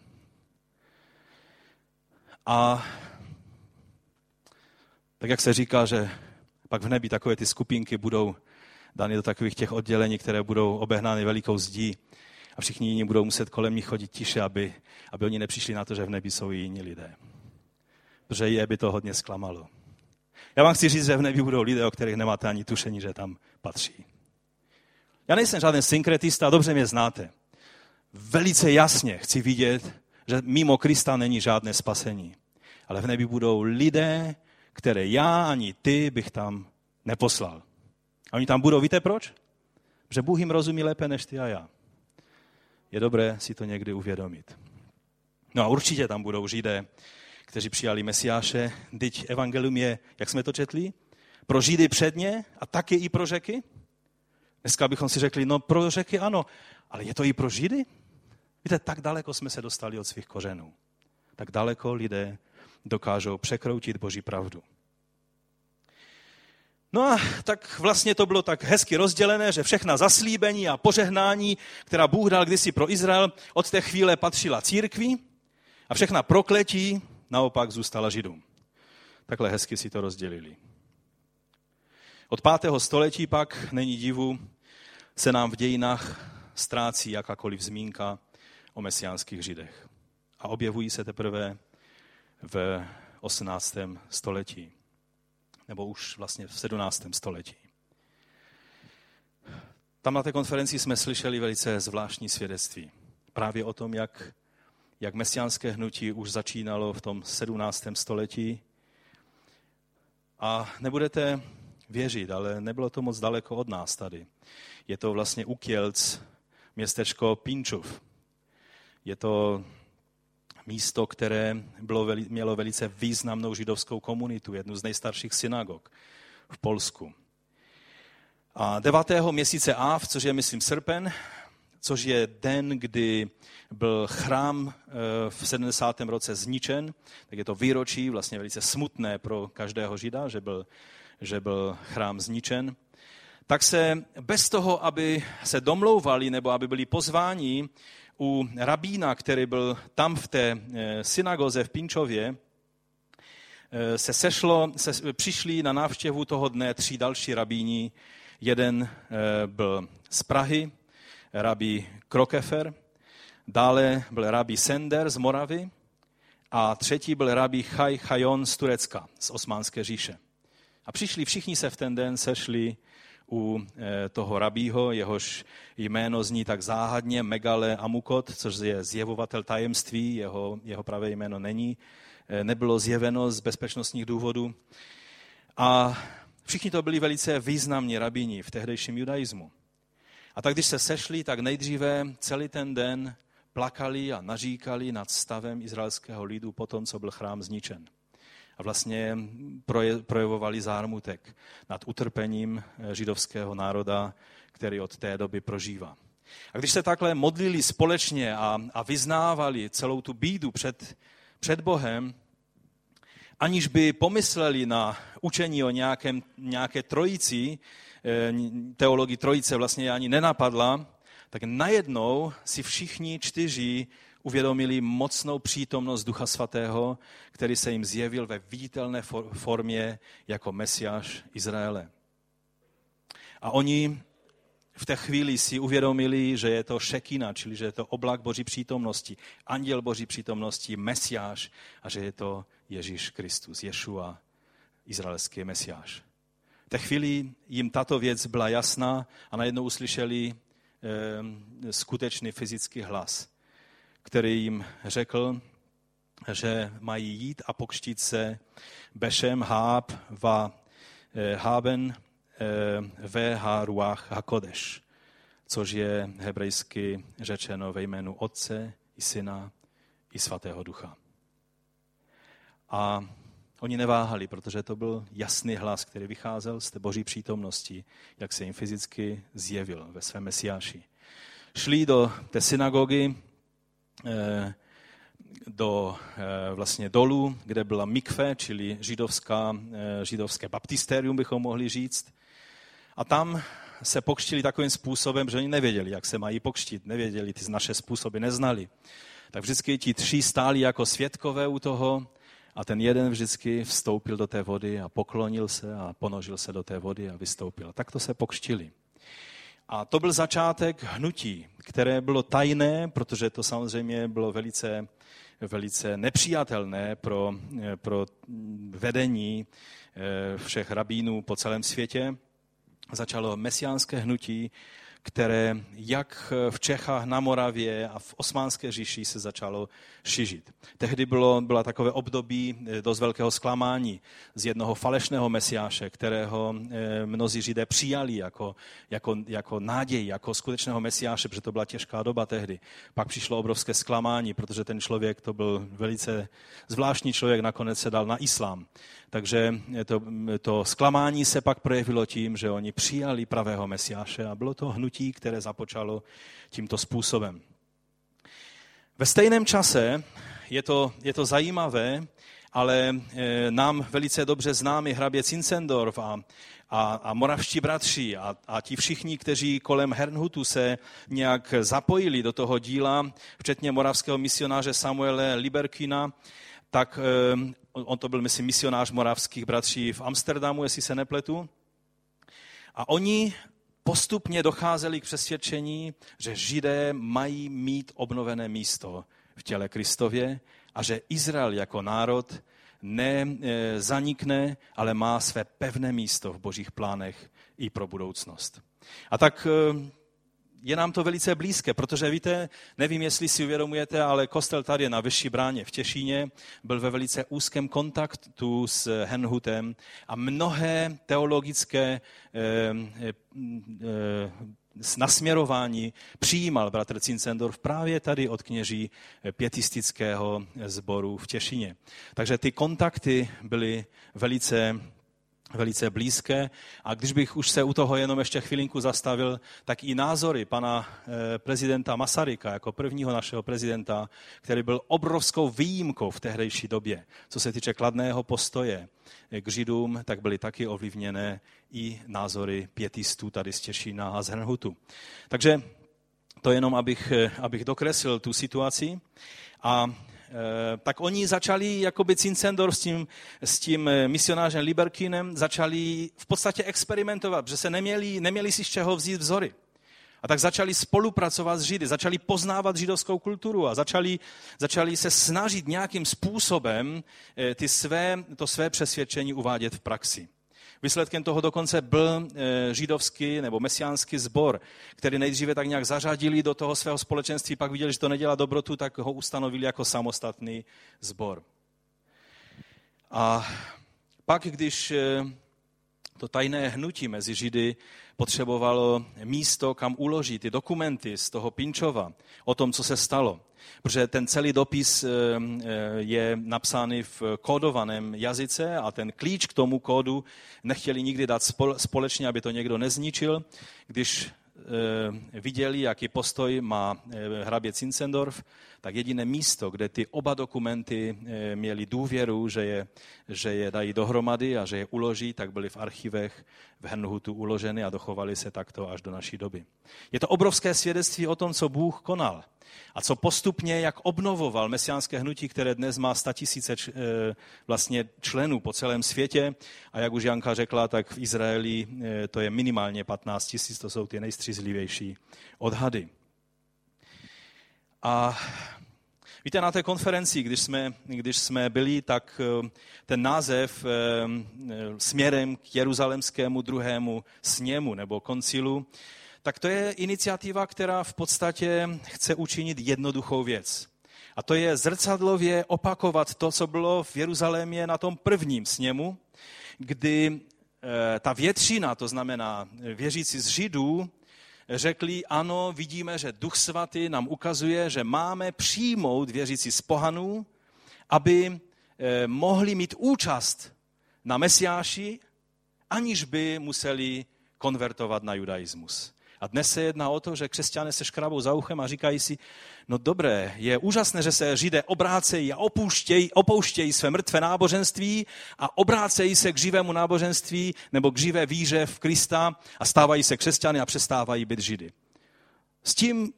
A: A tak jak se říká, že pak v nebi takové ty skupinky budou dány do takových těch oddělení, které budou obehnány velikou zdí a všichni jiní budou muset kolem nich chodit tiše, aby, aby oni nepřišli na to, že v nebi jsou i jiní lidé. Protože je by to hodně zklamalo. Já vám chci říct, že v nebi budou lidé, o kterých nemáte ani tušení, že tam patří. Já nejsem žádný synkretista, dobře mě znáte. Velice jasně chci vidět, že mimo Krista není žádné spasení. Ale v nebi budou lidé, které já ani ty bych tam neposlal. A oni tam budou, víte proč? Že Bůh jim rozumí lépe než ty a já. Je dobré si to někdy uvědomit. No a určitě tam budou Židé, kteří přijali Mesiáše. Teď evangelium je, jak jsme to četli, pro Židy předně a taky i pro řeky. Dneska bychom si řekli, no pro řeky ano, ale je to i pro Židy? Víte, tak daleko jsme se dostali od svých kořenů. Tak daleko lidé dokážou překroutit Boží pravdu. No a tak vlastně to bylo tak hezky rozdělené, že všechna zaslíbení a požehnání, která Bůh dal kdysi pro Izrael, od té chvíle patřila církvi a všechna prokletí naopak zůstala Židům. Takhle hezky si to rozdělili. Od pátého století pak, není divu, se nám v dějinách ztrácí jakákoliv zmínka o mesiánských Židech. A objevují se teprve v 18. století nebo už vlastně v 17. století. Tam na té konferenci jsme slyšeli velice zvláštní svědectví. Právě o tom, jak, jak mesiánské hnutí už začínalo v tom 17. století. A nebudete věřit, ale nebylo to moc daleko od nás tady. Je to vlastně u Kielc, městečko Pinčov. Je to místo, které bylo, mělo velice významnou židovskou komunitu, jednu z nejstarších synagog v Polsku. A 9. měsíce Áv, což je, myslím, srpen, což je den, kdy byl chrám eh, v 70. roce zničen, tak je to výročí, vlastně velice smutné pro každého žida, že byl, že byl chrám zničen, tak se bez toho, aby se domlouvali nebo aby byli pozváni u rabína, který byl tam v té eh, synagoze v Pinčově, eh, se sešlo, se, přišli na návštěvu toho dne tři další rabíni. Jeden eh, byl z Prahy, rabí Krokefer, dále byl rabí Sender z Moravy a třetí byl rabí Chaj Chajon z Turecka, z Osmanské říše. A přišli, všichni se v ten den sešli u eh, toho rabího, jehož jméno zní tak záhadně Megale Amukot, což je zjevovatel tajemství, jeho, jeho pravé jméno není, eh, nebylo zjeveno z bezpečnostních důvodů. A všichni to byli velice významní rabíni v tehdejším judaismu. A tak když se sešli, tak nejdříve celý ten den plakali a naříkali nad stavem izraelského lidu po tom, co byl chrám zničen a vlastně projevovali zármutek nad utrpením eh, židovského národa, který od té doby prožívá. A když se takhle modlili společně a, a vyznávali celou tu bídu před, před Bohem, aniž by pomysleli na učení o nějakém, nějaké trojici, eh, teologii trojice vlastně ani nenapadla, tak najednou si všichni čtyři uvědomili mocnou přítomnost Ducha Svatého, který se jim zjevil ve viditelné formě jako Mesiáš Izraele. A oni v té chvíli si uvědomili, že je to šekina, čili že je to oblak Boží přítomnosti, anděl Boží přítomnosti, mesiáš a že je to Ježíš Kristus, Ješua, izraelský mesiáš. V té chvíli jim tato věc byla jasná a najednou uslyšeli e, skutečný fyzický hlas, který jim řekl, že mají jít a pokštit se Bešem, Háb, Va, Haben, e, Ve, Ruach, Hakodeš, což je hebrejsky řečeno ve jménu Otce i Syna i Svatého Ducha. A Oni neváhali, protože to byl jasný hlas, který vycházel z té boží přítomnosti, jak se jim fyzicky zjevil ve svém mesiáši. Šli do té synagogy, eh, do eh, vlastně dolů, kde byla mikve, čili židovská, eh, židovské baptisterium, bychom mohli říct. A tam se pokštili takovým způsobem, že oni nevěděli, jak se mají pokštit, nevěděli, ty naše způsoby neznali. Tak vždycky ti tři stáli jako světkové u toho a ten jeden vždycky vstoupil do té vody a poklonil se a ponožil se do té vody a vystoupil. Tak to se pokštili. A to byl začátek hnutí, které bylo tajné, protože to samozřejmě bylo velice, velice nepřijatelné pro, pro vedení eh, všech rabínů po celém světě. Začalo mesiánské hnutí, které jak v Čechách, na Moravě a v Osmánské říši se začalo šižit. Tehdy bylo, byla takové období eh, dost velkého zklamání z jednoho falešného mesiáše, kterého eh, mnozí Židé přijali jako, jako, jako náděj, jako skutečného mesiáše, protože to byla těžká doba tehdy. Pak přišlo obrovské zklamání, protože ten člověk to byl velice zvláštní člověk, nakonec se dal na islám. Takže to, to zklamání se pak projevilo tím, že oni přijali pravého mesiáše a bylo to hnutí, které započalo tímto způsobem. Ve stejném čase je to, je to zajímavé, ale e, nám velice dobře známý hrabě Cincendorf a, a, a moravští bratři a, a ti všichni, kteří kolem Hernhutu se nějak zapojili do toho díla, včetně moravského misionáře Samuele Liberkina, tak e, on to byl, myslím, misionář moravských bratří v Amsterdamu, jestli se nepletu. A oni postupně docházeli k přesvědčení, že Židé mají mít obnovené místo v těle Kristově a že Izrael jako národ nezanikne, ale má své pevné místo v božích plánech i pro budoucnost. A tak eh, je nám to velice blízké, protože víte, nevím, jestli si uvědomujete, ale kostel tady na Vyšší bráně v Těšíně byl ve velice úzkém kontaktu s Henhutem a mnohé teologické eh, eh, eh, nasměrování přijímal bratr Cincendorf právě tady od kněží pietistického sboru v Těšině. Takže ty kontakty byly velice velice blízké. A když bych už se u toho jenom ještě chvilinku zastavil, tak i názory pana eh, prezidenta Masaryka, jako prvního našeho prezidenta, který byl obrovskou výjimkou v tehdejší době, co se týče kladného postoje k Židům, tak byly taky ovlivněné i názory pětistů tady z Těšína a z Hrnhutu. Takže to jenom, abych, eh, abych dokreslil tu situaci. A Eh, tak oni začali, jakoby Cincendor s tím, s tím eh, misionářem Liberkinem, začali v podstatě experimentovat, že se neměli, neměli si z čeho vzít vzory. A tak začali spolupracovat s Židy, začali poznávat židovskou kulturu a začali, začali se snažit nějakým způsobem eh, ty své, to své přesvědčení uvádět v praxi. Výsledkem toho dokonce byl eh, židovský nebo mesiánský sbor, který nejdříve tak nějak zařadili do toho svého společenství, pak viděli, že to nedělá dobrotu, tak ho ustanovili jako samostatný sbor. A pak, když eh, to tajné hnutí mezi Židy potřebovalo místo, kam uložit ty dokumenty z toho Pinčova o tom, co se stalo, protože ten celý dopis eh, eh, je napsány v kódovaném jazyce a ten klíč k tomu kódu nechtěli nikdy dát společně, aby to někdo nezničil. Když eh, viděli, jaký postoj má hrabě Cincendorf, tak jediné místo, kde ty oba dokumenty měli důvěru, že je, že je dají dohromady a že je uloží, tak byly v archivech v Hernhutu uloženy a dochovali se takto až do naší doby. Je to obrovské svědectví o tom, co Bůh konal. A co postupně, jak obnovoval mesiánské hnutí, které dnes má tisíce eh, vlastně členů po celém světě. A jak už Janka řekla, tak v Izraeli eh, to je minimálně 15 tisíc, to jsou ty nejstřízlivější odhady. A víte, na té konferenci, když jsme, když jsme byli, tak eh, ten název směrem k jeruzalemskému druhému sněmu nebo koncilu tak to je iniciativa, která v podstatě chce učinit jednoduchou věc. A to je zrcadlově opakovat to, co bylo v Jeruzalémě na tom prvním sněmu, kdy eh, ta většina, to znamená věřící z Židů, řekli, ano, vidíme, že Duch Svatý nám ukazuje, že máme přijmout věřící z pohanů, aby eh, mohli mít účast na Mesiáši, aniž by museli konvertovat na judaismus. A dnes se jedná o to, že křesťané se škrabou za uchem a říkají si, no dobré, je úžasné, že se židé obrácejí a opouštějí, opouštějí své mrtvé náboženství a obrácejí se k živému náboženství nebo k živé víře v Krista a stávají se křesťany a přestávají být židy. S tím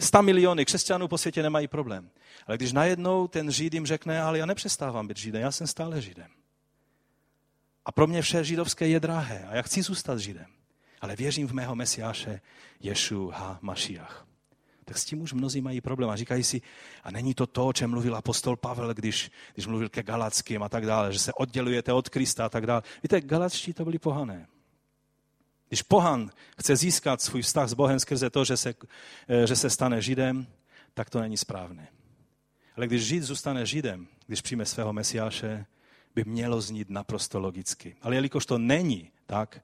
A: 100 miliony křesťanů po světě nemají problém. Ale když najednou ten žid jim řekne, ale já nepřestávám být židem, já jsem stále židem. A pro mě vše židovské je drahé a já chci zůstat židem ale věřím v mého mesiáše Ješu ha Mašiach. Tak s tím už mnozí mají problém a říkají si, a není to to, o čem mluvil apostol Pavel, když, když mluvil ke Galackým a tak dále, že se oddělujete od Krista a tak dále. Víte, Galačtí to byli pohané. Když pohan chce získat svůj vztah s Bohem skrze to, že se, eh, že se stane židem, tak to není správné. Ale když žid zůstane židem, když přijme svého mesiáše, by mělo znít naprosto logicky. Ale jelikož to není tak,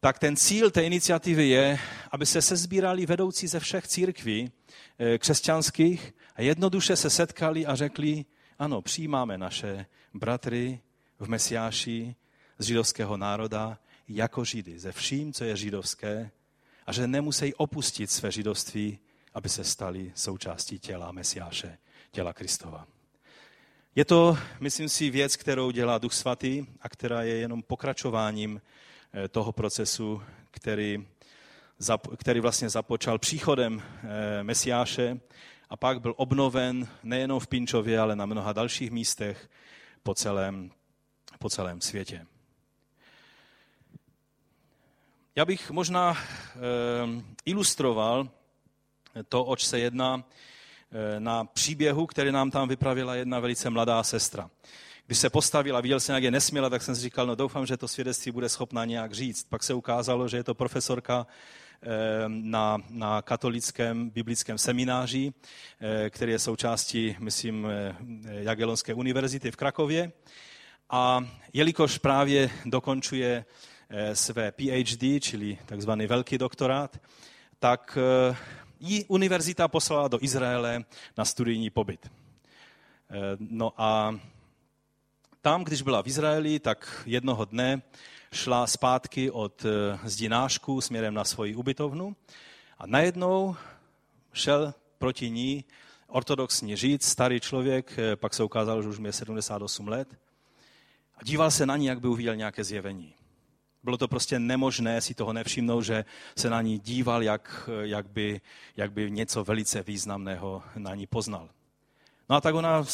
A: tak ten cíl té iniciativy je, aby se sezbírali vedoucí ze všech církví eh, křesťanských a jednoduše se setkali a řekli, ano, přijímáme naše bratry v Mesiáši z židovského národa jako židy, ze vším, co je židovské, a že nemusí opustit své židovství, aby se stali součástí těla Mesiáše, těla Kristova. Je to, myslím si, věc, kterou dělá Duch Svatý a která je jenom pokračováním toho procesu, který, který vlastně započal příchodem eh, Mesiáše a pak byl obnoven nejenom v Pinčově, ale na mnoha dalších místech po celém, po celém světě. Já bych možná eh, ilustroval to, oč se jedná na příběhu, který nám tam vypravila jedna velice mladá sestra když se postavil a viděl jsem, jak je nesměla, tak jsem si říkal, no doufám, že to svědectví bude schopná nějak říct. Pak se ukázalo, že je to profesorka eh, na, na katolickém biblickém semináři, eh, který je součástí, myslím, eh, Jagelonské univerzity v Krakově. A jelikož právě dokončuje své PhD, čili takzvaný velký doktorát, tak ji univerzita poslala do Izraele na studijní pobyt. No a tam, když byla v Izraeli, tak jednoho dne šla zpátky od eh, zdinášku směrem na svoji ubytovnu a najednou šel proti ní ortodoxní žid, starý člověk, eh, pak se ukázalo, že už mě 78 let, a díval se na ní, jak by uviděl nějaké zjevení. Bylo to prostě nemožné si toho nevšimnout, že se na ní díval, jak, eh, jak, by, jak by něco velice významného na ní poznal. No a tak ona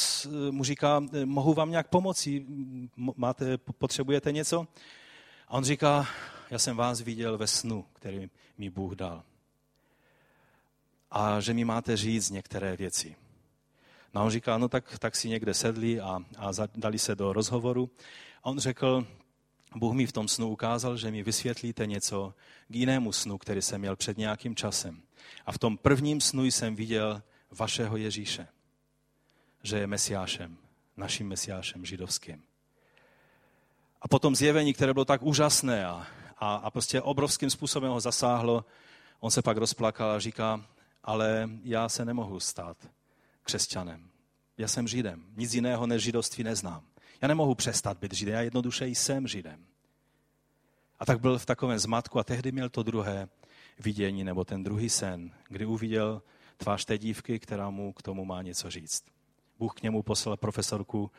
A: mu říká, mohu vám nějak pomoci, máte, potřebujete něco? A on říká, já jsem vás viděl ve snu, který mi Bůh dal. A že mi máte říct některé věci. No a on říká, no tak, tak si někde sedli a, a dali se do rozhovoru. A on řekl, Bůh mi v tom snu ukázal, že mi vysvětlíte něco k jinému snu, který jsem měl před nějakým časem. A v tom prvním snu jsem viděl vašeho Ježíše že je mesiášem, naším mesiášem židovským. A potom zjevení, které bylo tak úžasné a, a, a prostě obrovským způsobem ho zasáhlo, on se pak rozplakal a říká, ale já se nemohu stát křesťanem. Já jsem židem. Nic jiného než židovství neznám. Já nemohu přestat být židem, já jednoduše jsem židem. A tak byl v takovém zmatku a tehdy měl to druhé vidění nebo ten druhý sen, kdy uviděl tvář té dívky, která mu k tomu má něco říct. Bůh k němu poslal profesorku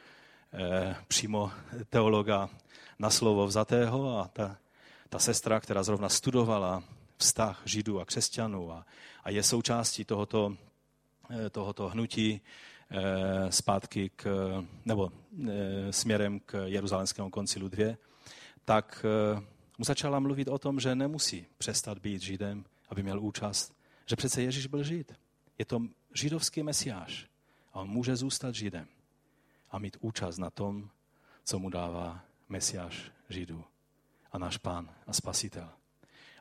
A: eh, přímo teologa na slovo vzatého a ta, ta sestra, která zrovna studovala vztah židů a křesťanů a, a je součástí tohoto tohoto hnutí zpátky k, nebo směrem k Jeruzalémskému koncilu 2, tak mu začala mluvit o tom, že nemusí přestat být Židem, aby měl účast. Že přece Ježíš byl Žid. Je to židovský mesiáš. A on může zůstat Židem a mít účast na tom, co mu dává mesiáš Židů a náš pán a spasitel.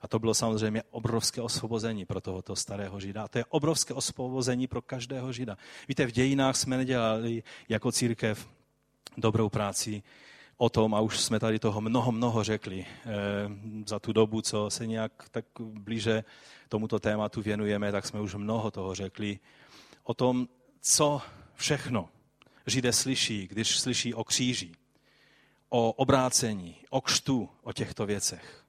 A: A to bylo samozřejmě obrovské osvobození pro tohoto starého Žida. A to je obrovské osvobození pro každého Žida. Víte, v dějinách jsme nedělali jako církev dobrou práci o tom, a už jsme tady toho mnoho, mnoho řekli e, za tu dobu, co se nějak tak blíže tomuto tématu věnujeme, tak jsme už mnoho toho řekli o tom, co všechno Židé slyší, když slyší o kříži, o obrácení, o kštu, o těchto věcech.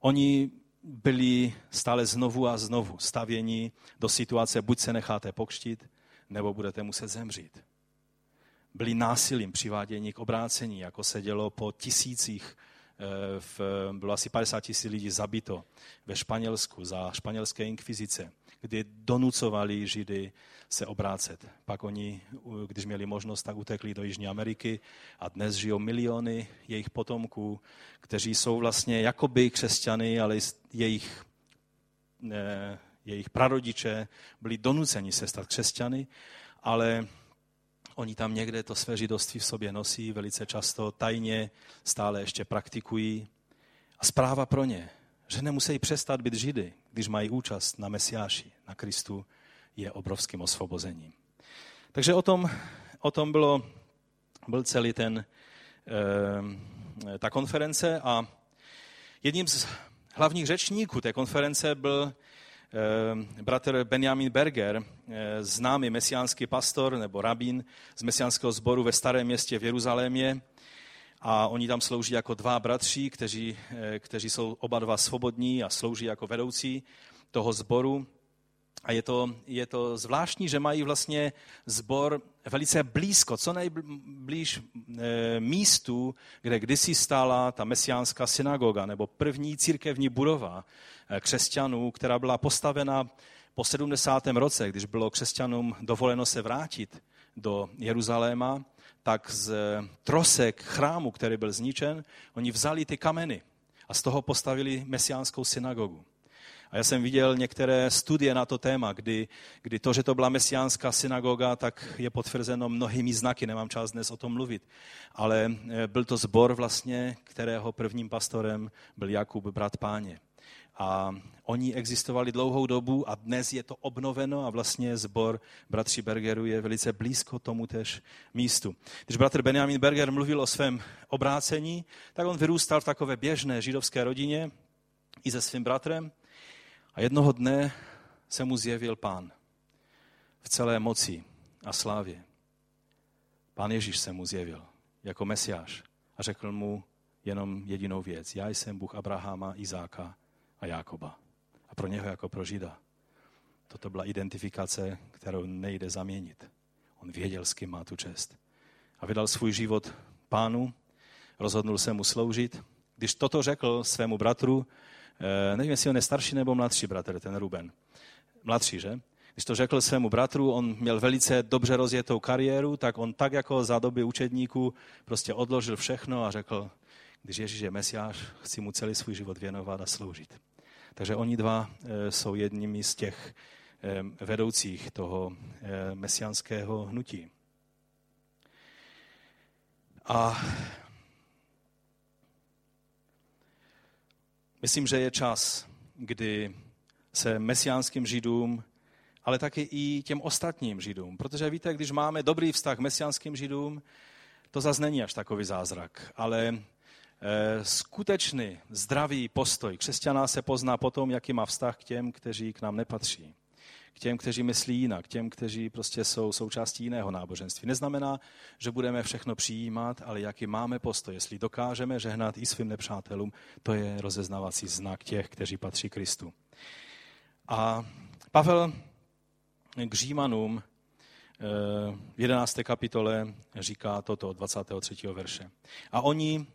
A: Oni byli stále znovu a znovu stavěni do situace, buď se necháte pokštit, nebo budete muset zemřít. Byli násilím přiváděni k obrácení, jako se dělo po tisících Eh, v, bylo asi 50 tisíc lidí zabito ve Španělsku za španělské inkvizice, kdy donucovali Židy se obrácet. Pak oni, když měli možnost, tak utekli do Jižní Ameriky a dnes žijou miliony jejich potomků, kteří jsou vlastně jakoby křesťany, ale jejich, ne, jejich prarodiče byli donuceni se stát křesťany, ale Oni tam někde to své židovství v sobě nosí, velice často tajně stále ještě praktikují. A zpráva pro ně, že nemusí přestat být židy, když mají účast na Mesiáši, na Kristu, je obrovským osvobozením. Takže o tom, o tom bylo, byl celý ten, e, ta konference a jedním z hlavních řečníků té konference byl Eh, bratr Benjamin Berger, eh, známý mesiánský pastor nebo rabín z mesiánského sboru ve starém městě v Jeruzalémě. A oni tam slouží jako dva bratři, kteří, eh, kteří jsou oba dva svobodní a slouží jako vedoucí toho sboru. A je to, je to zvláštní, že mají vlastně zbor velice blízko, co nejblíž e, místu, kde kdysi stála ta mesiánská synagoga nebo první církevní budova e, křesťanů, která byla postavena po 70. roce, když bylo křesťanům dovoleno se vrátit do Jeruzaléma, tak z trosek chrámu, který byl zničen, oni vzali ty kameny a z toho postavili mesiánskou synagogu. A já jsem viděl některé studie na to téma, kdy, kdy to, že to byla mesiánská synagoga, tak je potvrzeno mnohými znaky, nemám čas dnes o tom mluvit. Ale eh, byl to zbor vlastně, kterého prvním pastorem byl Jakub, brat páně. A oni existovali dlouhou dobu a dnes je to obnoveno a vlastně zbor bratři Bergeru je velice blízko tomu tež místu. Když bratr Benjamin Berger mluvil o svém obrácení, tak on vyrůstal v takové běžné židovské rodině i se svým bratrem a jednoho dne se mu zjevil pán v celé moci a slávě. Pán Ježíš se mu zjevil jako mesiáš a řekl mu jenom jedinou věc. Já jsem Bůh Abrahama, Izáka a Jákoba. A pro něho jako pro Žida. Toto byla identifikace, kterou nejde zaměnit. On věděl, s kým má tu čest. A vydal svůj život pánu, rozhodnul se mu sloužit. Když toto řekl svému bratru, Eh, nevím, jestli on je starší nebo mladší bratr, ten Ruben. Mladší, že? Když to řekl svému bratru, on měl velice dobře rozjetou kariéru, tak on tak jako za doby učedníků prostě odložil všechno a řekl, když Ježíš je mesiáš, chci mu celý svůj život věnovat a sloužit. Takže oni dva eh, jsou jedními z těch eh, vedoucích toho mesiánského hnutí. A Myslím, že je čas, kdy se mesiánským židům, ale taky i těm ostatním židům. Protože víte, když máme dobrý vztah k mesiánským židům, to zase není až takový zázrak. Ale skutečný zdravý postoj křesťana se pozná potom, jaký má vztah k těm, kteří k nám nepatří k těm, kteří myslí jinak, k těm, kteří prostě jsou součástí jiného náboženství. Neznamená, že budeme všechno přijímat, ale jaký máme postoj, jestli dokážeme žehnat i svým nepřátelům, to je rozeznávací znak těch, kteří patří Kristu. A Pavel k Římanům eh, v 11. kapitole říká toto 23. verše. A oni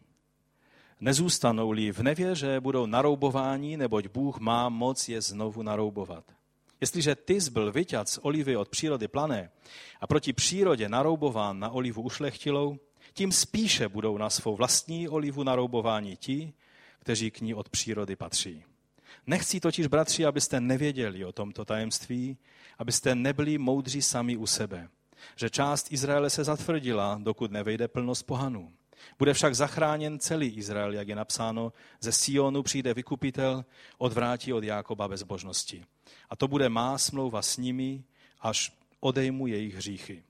A: nezůstanou-li v nevěře, budou naroubováni, neboť Bůh má moc je znovu naroubovat. Jestliže ty byl vyťat z olivy od přírody plané a proti přírodě naroubován na olivu ušlechtilou, tím spíše budou na svou vlastní olivu naroubováni ti, kteří k ní od přírody patří. Nechci totiž, bratři, abyste nevěděli o tomto tajemství, abyste nebyli moudří sami u sebe, že část Izraele se zatvrdila, dokud nevejde plnost pohanů. Bude však zachráněn celý Izrael, jak je napsáno, ze Sionu přijde vykupitel, odvrátí od Jákoba bezbožnosti. A to bude má smlouva s nimi, až odejmu jejich hříchy.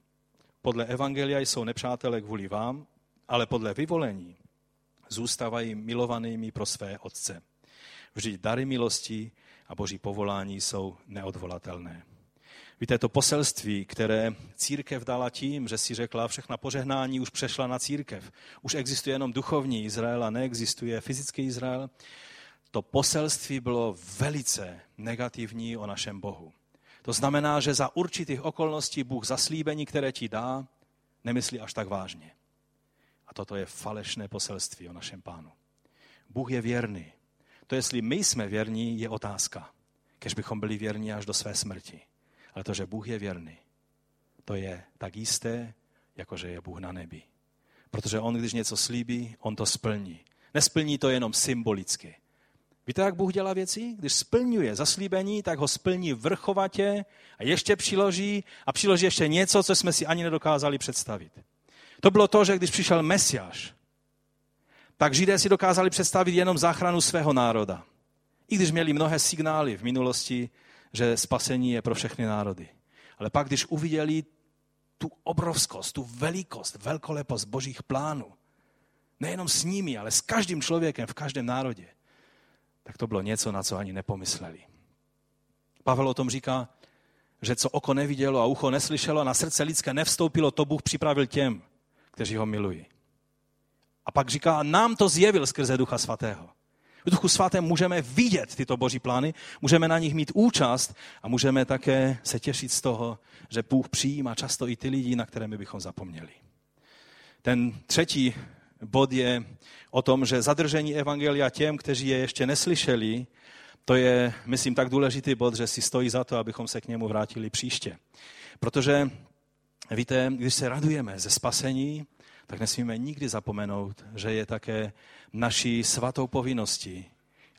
A: Podle Evangelia jsou nepřátelé kvůli vám, ale podle vyvolení zůstávají milovanými pro své otce. Vždyť dary milosti a boží povolání jsou neodvolatelné. Víte, to poselství, které církev dala tím, že si řekla, všechna požehnání už přešla na církev. Už existuje jenom duchovní Izrael a neexistuje fyzický Izrael. To poselství bylo velice negativní o našem Bohu. To znamená, že za určitých okolností Bůh zaslíbení, které ti dá, nemyslí až tak vážně. A toto je falešné poselství o našem pánu. Bůh je věrný. To, jestli my jsme věrní, je otázka. Kež bychom byli věrní až do své smrti. Ale to, že Bůh je věrný, to je tak jisté, jako že je Bůh na nebi. Protože on, když něco slíbí, on to splní. Nesplní to jenom symbolicky. Víte, jak Bůh dělá věci? Když splňuje zaslíbení, tak ho splní vrchovatě a ještě přiloží a přiloží ještě něco, co jsme si ani nedokázali představit. To bylo to, že když přišel Mesiáš, tak Židé si dokázali představit jenom záchranu svého národa. I když měli mnohé signály v minulosti, že spasení je pro všechny národy. Ale pak, když uviděli tu obrovskost, tu velikost, velkolepost božích plánů, nejenom s nimi, ale s každým člověkem v každém národě, tak to bylo něco, na co ani nepomysleli. Pavel o tom říká, že co oko nevidělo a ucho neslyšelo, na srdce lidské nevstoupilo, to Bůh připravil těm, kteří ho milují. A pak říká, nám to zjevil skrze Ducha Svatého. V Duchu Svatém můžeme vidět tyto boží plány, můžeme na nich mít účast a můžeme také se těšit z toho, že Bůh přijímá často i ty lidi, na které my bychom zapomněli. Ten třetí bod je o tom, že zadržení evangelia těm, kteří je ještě neslyšeli, to je, myslím, tak důležitý bod, že si stojí za to, abychom se k němu vrátili příště. Protože, víte, když se radujeme ze spasení, tak nesmíme nikdy zapomenout, že je také naší svatou povinností,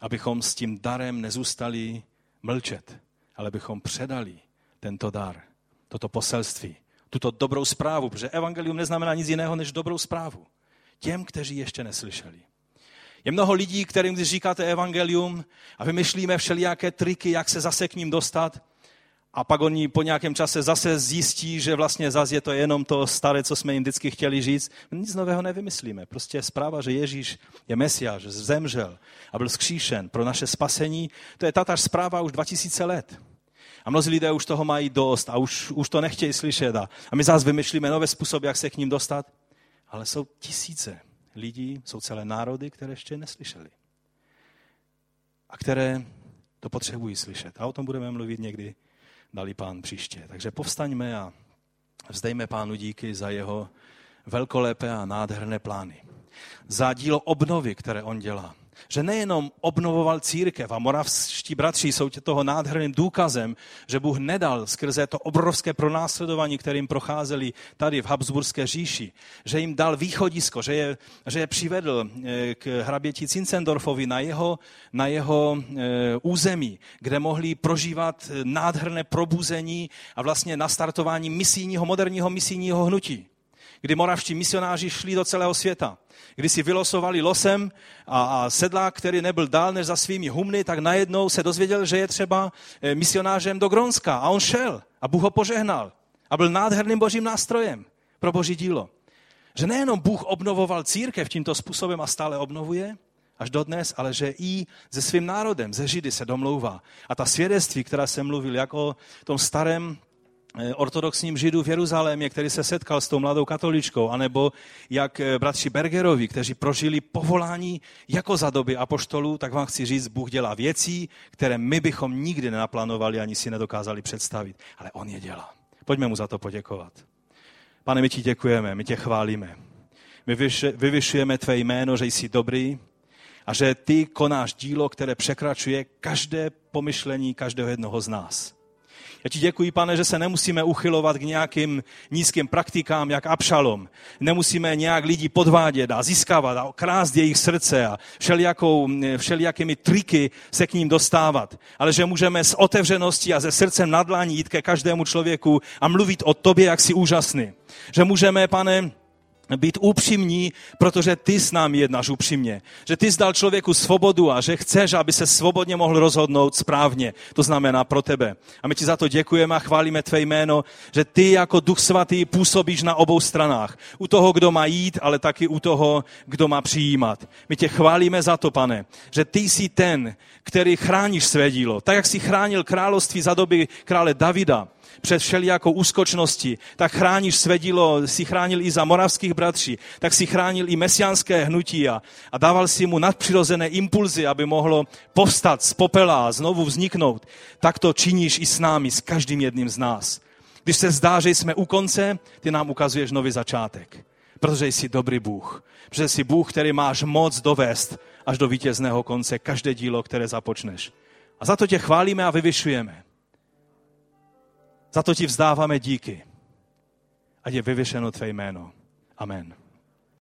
A: abychom s tím darem nezůstali mlčet, ale bychom předali tento dar, toto poselství, tuto dobrou zprávu, protože evangelium neznamená nic jiného než dobrou zprávu. Těm, kteří ještě neslyšeli. Je mnoho lidí, kterým když říkáte evangelium a vymyšlíme všelijaké triky, jak se zase k ním dostat, a pak oni po nějakém čase zase zjistí, že vlastně zase je to jenom to staré, co jsme jim vždycky chtěli říct. Nic nového nevymyslíme. Prostě zpráva, že Ježíš je Mesiáš, že zemřel a byl skříšen pro naše spasení, to je tatáž zpráva už 2000 let. A mnozí lidé už toho mají dost a už, už to nechtějí slyšet. A, a my zase vymyšlíme nové způsoby, jak se k ním dostat. Ale jsou tisíce lidí, jsou celé národy, které ještě neslyšeli. A které to potřebují slyšet. A o tom budeme mluvit někdy dali pán příště. Takže povstaňme a vzdejme pánu díky za jeho velkolepé a nádherné plány. Za dílo obnovy, které on dělá že nejenom obnovoval církev a moravští bratři jsou toho nádherným důkazem, že Bůh nedal skrze to obrovské pronásledování, kterým procházeli tady v Habsburské říši, že jim dal východisko, že je, že je přivedl eh, k hraběti Cincendorfovi na jeho, na jeho eh, území, kde mohli prožívat eh, nádherné probuzení a vlastně nastartování misijního, moderního misijního hnutí kdy moravští misionáři šli do celého světa. Kdy si vylosovali losem a, a sedlák, který nebyl dál než za svými humny, tak najednou se dozvěděl, že je třeba eh, misionářem do Gronska. A on šel a Bůh ho požehnal. A byl nádherným božím nástrojem pro boží dílo. Že nejenom Bůh obnovoval církev tímto způsobem a stále obnovuje, až dodnes, ale že i se svým národem, ze Židy se domlouvá. A ta svědectví, která jsem mluvil, jako o tom starém ortodoxním židu v Jeruzalémě, který se setkal s tou mladou katoličkou, anebo jak eh, bratři Bergerovi, kteří prožili povolání jako za doby apoštolů, tak vám chci říct, Bůh dělá věcí, které my bychom nikdy nenaplánovali ani si nedokázali představit. Ale On je dělá. Pojďme mu za to poděkovat. Pane, my ti děkujeme, my tě chválíme. My vyvyšujeme tvé jméno, že jsi dobrý a že ty konáš dílo, které překračuje každé pomyšlení každého jednoho z nás. Já ti děkuji, pane, že se nemusíme uchylovat k nějakým nízkým praktikám, jak Abšalom. Nemusíme nějak lidi podvádět a získávat a krást jejich srdce a všelijakou, všelijakými triky se k ním dostávat. Ale že můžeme s otevřeností a se srdcem nadlání jít ke každému člověku a mluvit o tobě, jak jsi úžasný. Že můžeme, pane, být upřímní, protože ty s námi jednáš upřímně. Že ty zdal člověku svobodu a že chceš, aby se svobodně mohl rozhodnout správně. To znamená pro tebe. A my ti za to děkujeme a chválíme tvé jméno, že ty jako Duch Svatý působíš na obou stranách. U toho, kdo má jít, ale taky u toho, kdo má přijímat. My tě chválíme za to, pane, že ty jsi ten, který chráníš své dílo. Tak, jak jsi chránil království za doby krále Davida, před všelijakou úskočností, tak chráníš své dílo, si chránil i za moravských bratří, tak si chránil i mesiánské hnutí a, a dával si mu nadpřirozené impulzy, aby mohlo povstat z popela a znovu vzniknout. Tak to činíš i s námi, s každým jedním z nás. Když se zdá, že jsme u konce, ty nám ukazuješ nový začátek. Protože jsi dobrý Bůh. Protože jsi Bůh, který máš moc dovést až do vítězného konce každé dílo, které započneš. A za to tě chválíme a vyvyšujeme. Za to ti vzdáváme díky. Ať je vyvěšeno tvé jméno. Amen.